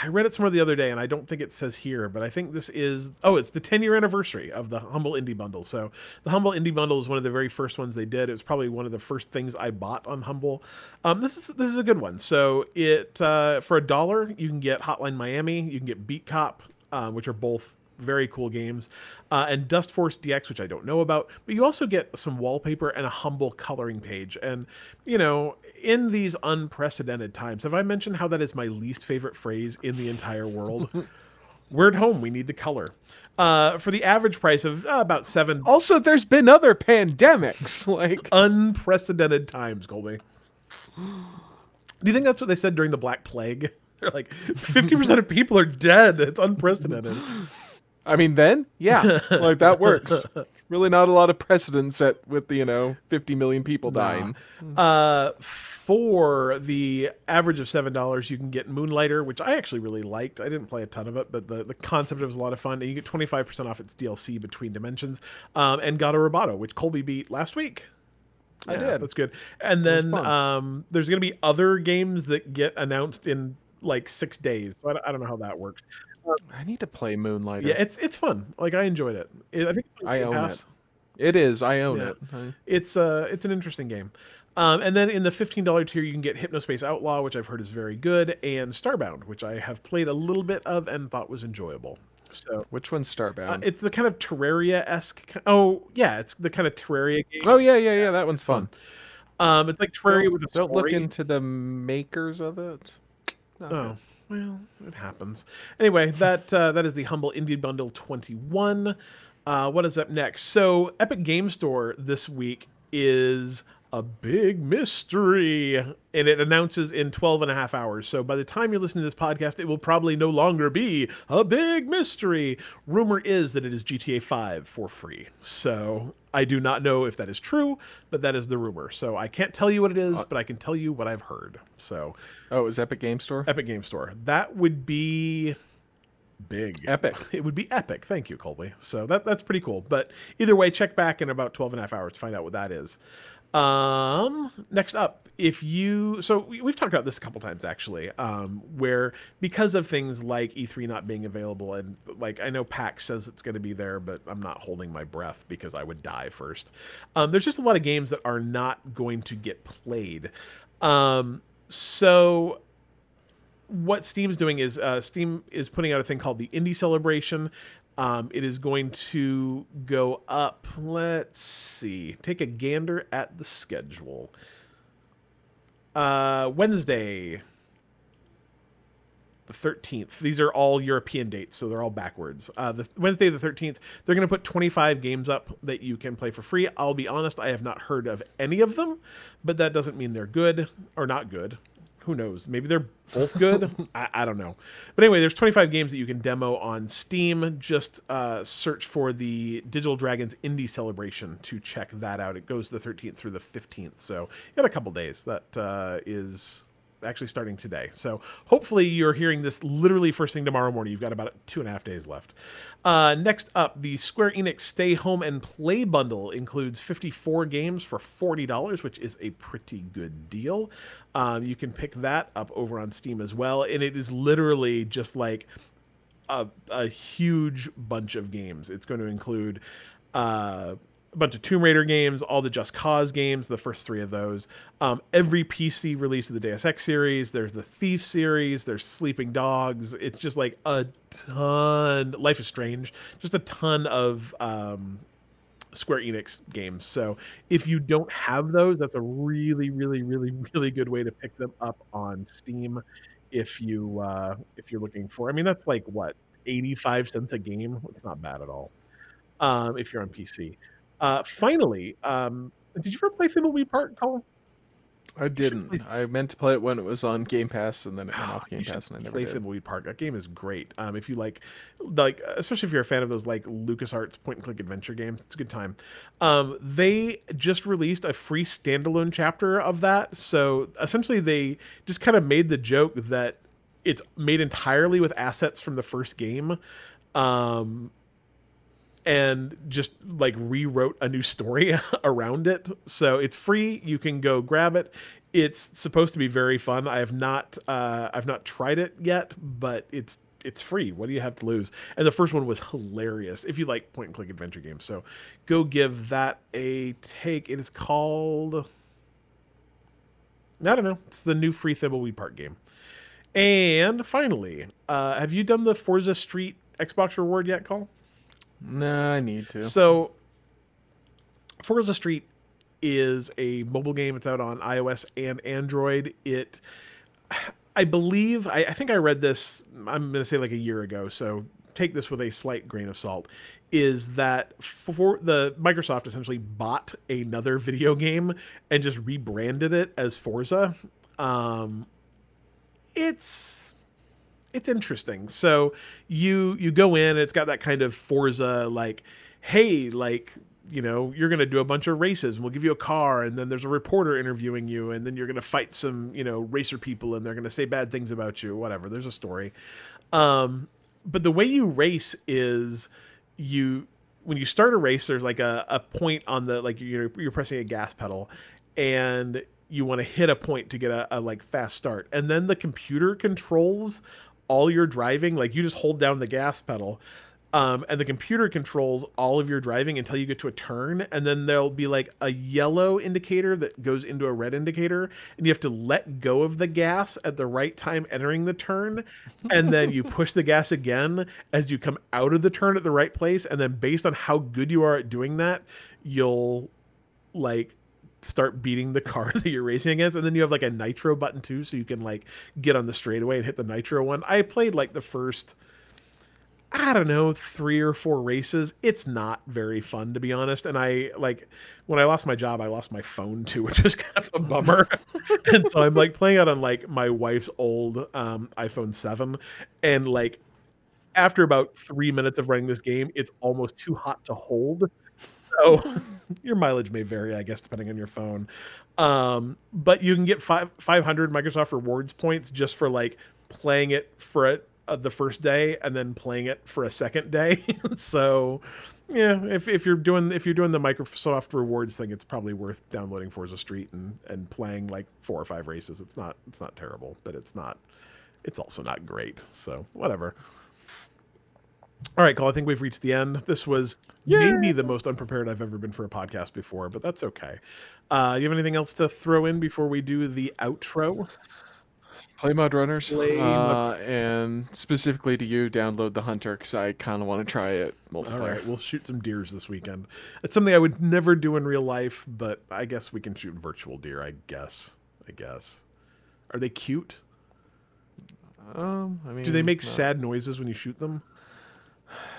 I read it somewhere the other day, and I don't think it says here, but I think this is. Oh, it's the 10 year anniversary of the Humble Indie Bundle. So, the Humble Indie Bundle is one of the very first ones they did. It was probably one of the first things I bought on Humble. Um, this is this is a good one. So, it uh, for a dollar, you can get Hotline Miami, you can get Beat Cop, uh, which are both very cool games, uh, and Dustforce DX, which I don't know about. But you also get some wallpaper and a humble coloring page. And you know, in these unprecedented times, have I mentioned how that is my least favorite phrase in the entire world? We're at home. We need to color. Uh, for the average price of uh, about seven Also, there's been other pandemics. Like, unprecedented times, Colby. Do you think that's what they said during the Black Plague? They're like, 50% of people are dead. It's unprecedented. I mean, then yeah, like that works. Really, not a lot of precedent set with the you know 50 million people dying. Uh, for the average of seven dollars, you can get Moonlighter, which I actually really liked. I didn't play a ton of it, but the, the concept of was a lot of fun. And you get twenty five percent off its DLC Between Dimensions, um, and Gato Roboto, which Colby beat last week. I Yeah, did. That's good. And then um, there's going to be other games that get announced in like six days. So I don't, I don't know how that works. I need to play Moonlighter. Yeah, it's it's fun. Like I enjoyed it. It- I think it's I own Pass. it. It is. I own Yeah. it. I- It's uh it's an interesting game. Um, and then in the fifteen dollar tier, you can get Hypnospace Outlaw, which I've heard is very good, and Starbound, which I have played a little bit of and thought was enjoyable. So Which one's Starbound? uh, it's the kind of Terraria esque. Oh yeah, it's the kind of Terraria game. oh yeah, yeah, yeah. That one's fun. fun. Um, it's like Terraria with a Don't look into the makers of it. Not Oh well, it happens. Anyway, that uh, that is the humble indie bundle twenty one. Uh, what is up next? So, Epic Game Store this week is a big mystery, and it announces in 12 and a half hours. So, by the time you're listening to this podcast, it will probably no longer be a big mystery. Rumor is that it is GTA 5 for free. So, I do not know if that is true, but that is the rumor. So, I can't tell you what it is, uh, but I can tell you what I've heard. So, Oh, it was Epic Game Store. Epic Game Store. That would be big. Epic. It would be epic. Thank you, Colby. So that that's pretty cool. But either way, check back in about 12 and a half hours to find out what that is. Um, next up, if you so we, we've talked about this a couple times actually, um, where because of things like E3 not being available and like I know PAX says it's going to be there, but I'm not holding my breath because I would die first. Um, there's just a lot of games that are not going to get played. Um, so what Steam's doing is uh, Steam is putting out a thing called the Indie Celebration. Um, it is going to go up. Let's see. Take a gander at the schedule. Uh, Wednesday, the 13th. These are all European dates, so they're all backwards. Uh, the Wednesday the 13th, they're going to put 25 games up that you can play for free. I'll be honest, I have not heard of any of them, but that doesn't mean they're good or not good. Who knows? Maybe they're both good. I, I don't know. But anyway, there's 25 games that you can demo on Steam. Just uh, search for the Digital Dragons Indie Celebration to check that out. It goes the 13th through the 15th, so you got a couple days. That uh, is actually starting today. So hopefully you're hearing this literally first thing tomorrow morning. You've got about two and a half days left. Uh, next up, the Square Enix Stay Home and Play bundle includes 54 games for $40, which is a pretty good deal. Um, you can pick that up over on Steam as well. And it is literally just like a, a huge bunch of games. It's going to include uh, a bunch of Tomb Raider games, all the Just Cause games, the first three of those, um, every PC release of the Deus Ex series. There's the Thief series. There's Sleeping Dogs. It's just like a ton. Life is Strange. Just a ton of um, Square Enix games. So if you don't have those, that's a really, really, really, really good way to pick them up on Steam. If you uh, if you're looking for, I mean, that's like what 85 cents a game. It's not bad at all. Um, if you're on PC. Uh, finally, um, did you ever play Thimbleweed Park, Colin? I didn't. I meant to play it when it was on Game Pass, and then it went off Game Pass, and I never play did. Thimbleweed Park. That game is great. Um, if you like, like, especially if you're a fan of those like LucasArts point and click adventure games, it's a good time. Um, they just released a free standalone chapter of that. So essentially, they just kind of made the joke that it's made entirely with assets from the first game. Um, and just like rewrote a new story around it. So it's free. You can go grab it. It's supposed to be very fun. I have not uh, I've not tried it yet, but it's it's free. What do you have to lose? And the first one was hilarious. If you like point and click adventure games, so go give that a take. It is called I don't know. It's the new free Thimbleweed Park game. And finally, uh, have you done the Forza Street Xbox reward yet, Cole? No, I need to. So, Forza Street is a mobile game. It's out on iOS and Android. It, I believe, I, I think I read this. I'm going to say like a year ago. So take this with a slight grain of salt. Is that for the Microsoft essentially bought another video game and just rebranded it as Forza? Um, it's it's interesting. So you you go in, it's got that kind of Forza like, hey, like you know, you're gonna do a bunch of races, and we'll give you a car, and then there's a reporter interviewing you, and then you're gonna fight some you know racer people, and they're gonna say bad things about you, whatever. There's a story. Um, but the way you race is you when you start a race, there's like a, a point on the like you're you're pressing a gas pedal, and you want to hit a point to get a, a like fast start, and then the computer controls all your driving. Like you just hold down the gas pedal, um, and the computer controls all of your driving until you get to a turn, and then there'll be like a yellow indicator that goes into a red indicator, and you have to let go of the gas at the right time entering the turn, and then you push the gas again as you come out of the turn at the right place, and then based on how good you are at doing that, you'll like start beating the car that you're racing against and then you have like a nitro button too so you can like get on the straightaway and hit the nitro one. I played like the first i don't know three or four races. It's not very fun to be honest and i like when i lost my job i lost my phone too which was kind of a bummer. And so i'm like playing it on like my wife's old um, iphone 7 and like after about three minutes of running this game it's almost too hot to hold so your mileage may vary, I guess, depending on your phone. Um, but you can get five, 500 Microsoft rewards points just for like playing it for a, uh, the first day and then playing it for a second day. so yeah, if, if you're doing if you're doing the Microsoft rewards thing, it's probably worth downloading Forza Street and, and playing like four or five races. It's not it's not terrible, but it's not it's also not great. So whatever. All right, Cole. I think we've reached the end. This was maybe the most unprepared I've ever been for a podcast before, but that's okay. Uh, you have anything else to throw in before we do the outro? Play MudRunners, Play uh, and specifically to you, download the Hunter because I kind of want to try it multiplayer. right, we'll shoot some deers this weekend. It's something I would never do in real life, but I guess we can shoot virtual deer. I guess. I guess. Are they cute? Um, I mean, Do they make no. sad noises when you shoot them?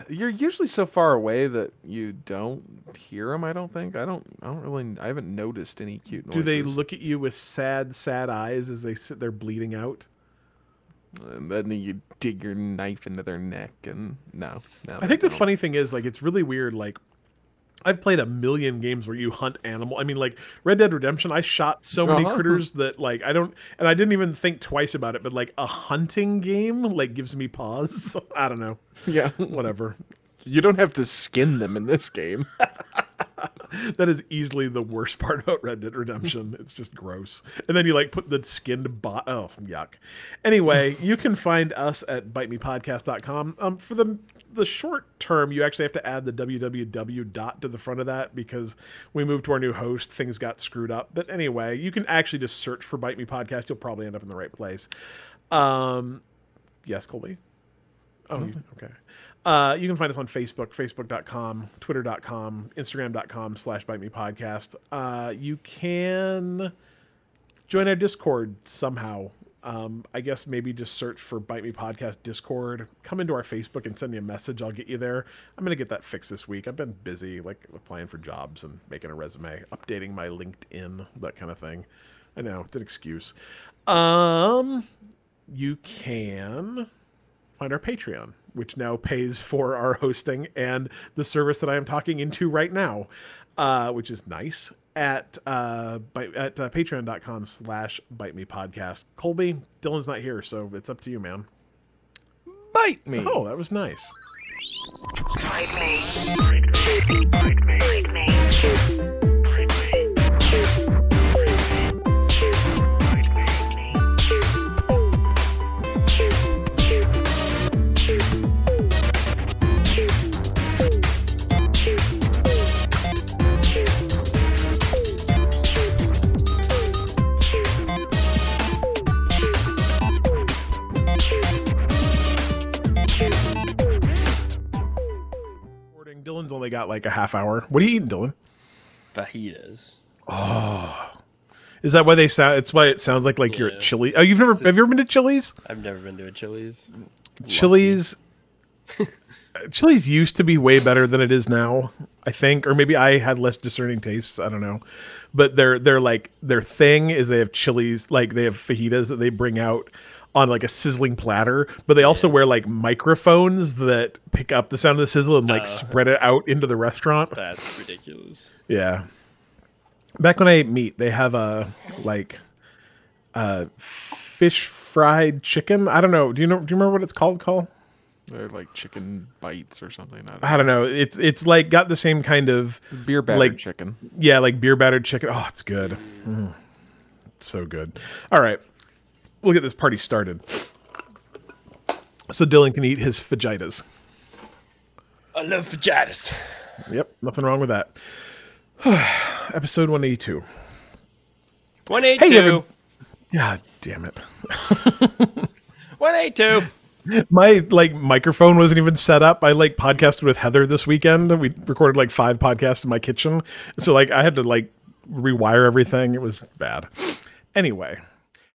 You're usually so far away that you don't hear them. I don't think. I don't. I don't really. I haven't noticed any cute Noises. Do they look at you with sad, sad eyes as they sit there bleeding out? And then you dig your knife into their neck, and no, no. I think the don't. funny thing is, like, it's really weird. Like, I've played a million games where you hunt animal. I mean, like Red Dead Redemption, I shot so many Uh-huh. critters that like I don't, and I didn't even think twice about it. But like a hunting game, like gives me pause. I don't know. Yeah. Whatever. You don't have to skin them in this game. That is easily the worst part about Red Dead Redemption. It's just gross. And then you like put the skinned bot. Oh, yuck. Anyway, you can find us at bitemepodcast.com. Um, for the the short term, you actually have to add the www dot to the front of that because we moved to our new host. Things got screwed up. But anyway, you can actually just search for Bite Me Podcast. You'll probably end up in the right place. Um, yes, Colby. Oh, you, okay. Uh, you can find us on Facebook, facebook.com, twitter.com, instagram.com slash bite me podcast. Uh, you can join our Discord somehow. Um, I guess maybe just search for Bite Me Podcast Discord. Come into our Facebook and send me a message. I'll get you there. I'm gonna get that fixed this week. I've been busy, like applying for jobs and making a resume, updating my LinkedIn, that kind of thing. I know it's an excuse. Um, you can find our Patreon, which now pays for our hosting and the service that I am talking into right now, uh, which is nice. At uh, by, at uh, patreon.com slash bite me podcast. Colby, Dylan's not here, so it's up to you, man. Bite me. Oh, that was nice. Bite me. Bite me. Dylan's only got like a half hour. What are you eating, Dylan? Fajitas. Oh, is that why they sound? It's why it sounds like like you're at Chili. Oh, you've never have you ever been to Chili's? I've never been to a Chili's. Chili's Chili's used to be way better than it is now, I think, or maybe I had less discerning tastes. I don't know, but they're they're like their thing is they have Chili's like they have fajitas that they bring out on like a sizzling platter, but they also wear like microphones that pick up the sound of the sizzle and like spread it out into the restaurant. That's ridiculous. Yeah. Back when I ate meat, they have a like uh fish fried chicken. I don't know. Do you know do you remember what it's called, Cole? They're like chicken bites or something. I don't I don't know. It's it's like got the same kind of. Beer battered like- chicken. yeah, like beer battered chicken. Oh, it's good. Mm. So good. All right. We'll get this party started. So Dylan can eat his fajitas. I love fajitas. Yep, nothing wrong with that. Episode 182. One eight Hey, every- God damn it. One eight two. my like microphone wasn't even set up. I like podcasted with Heather this weekend. We recorded like five podcasts in my kitchen. So like I had to like rewire everything. It was bad. Anyway,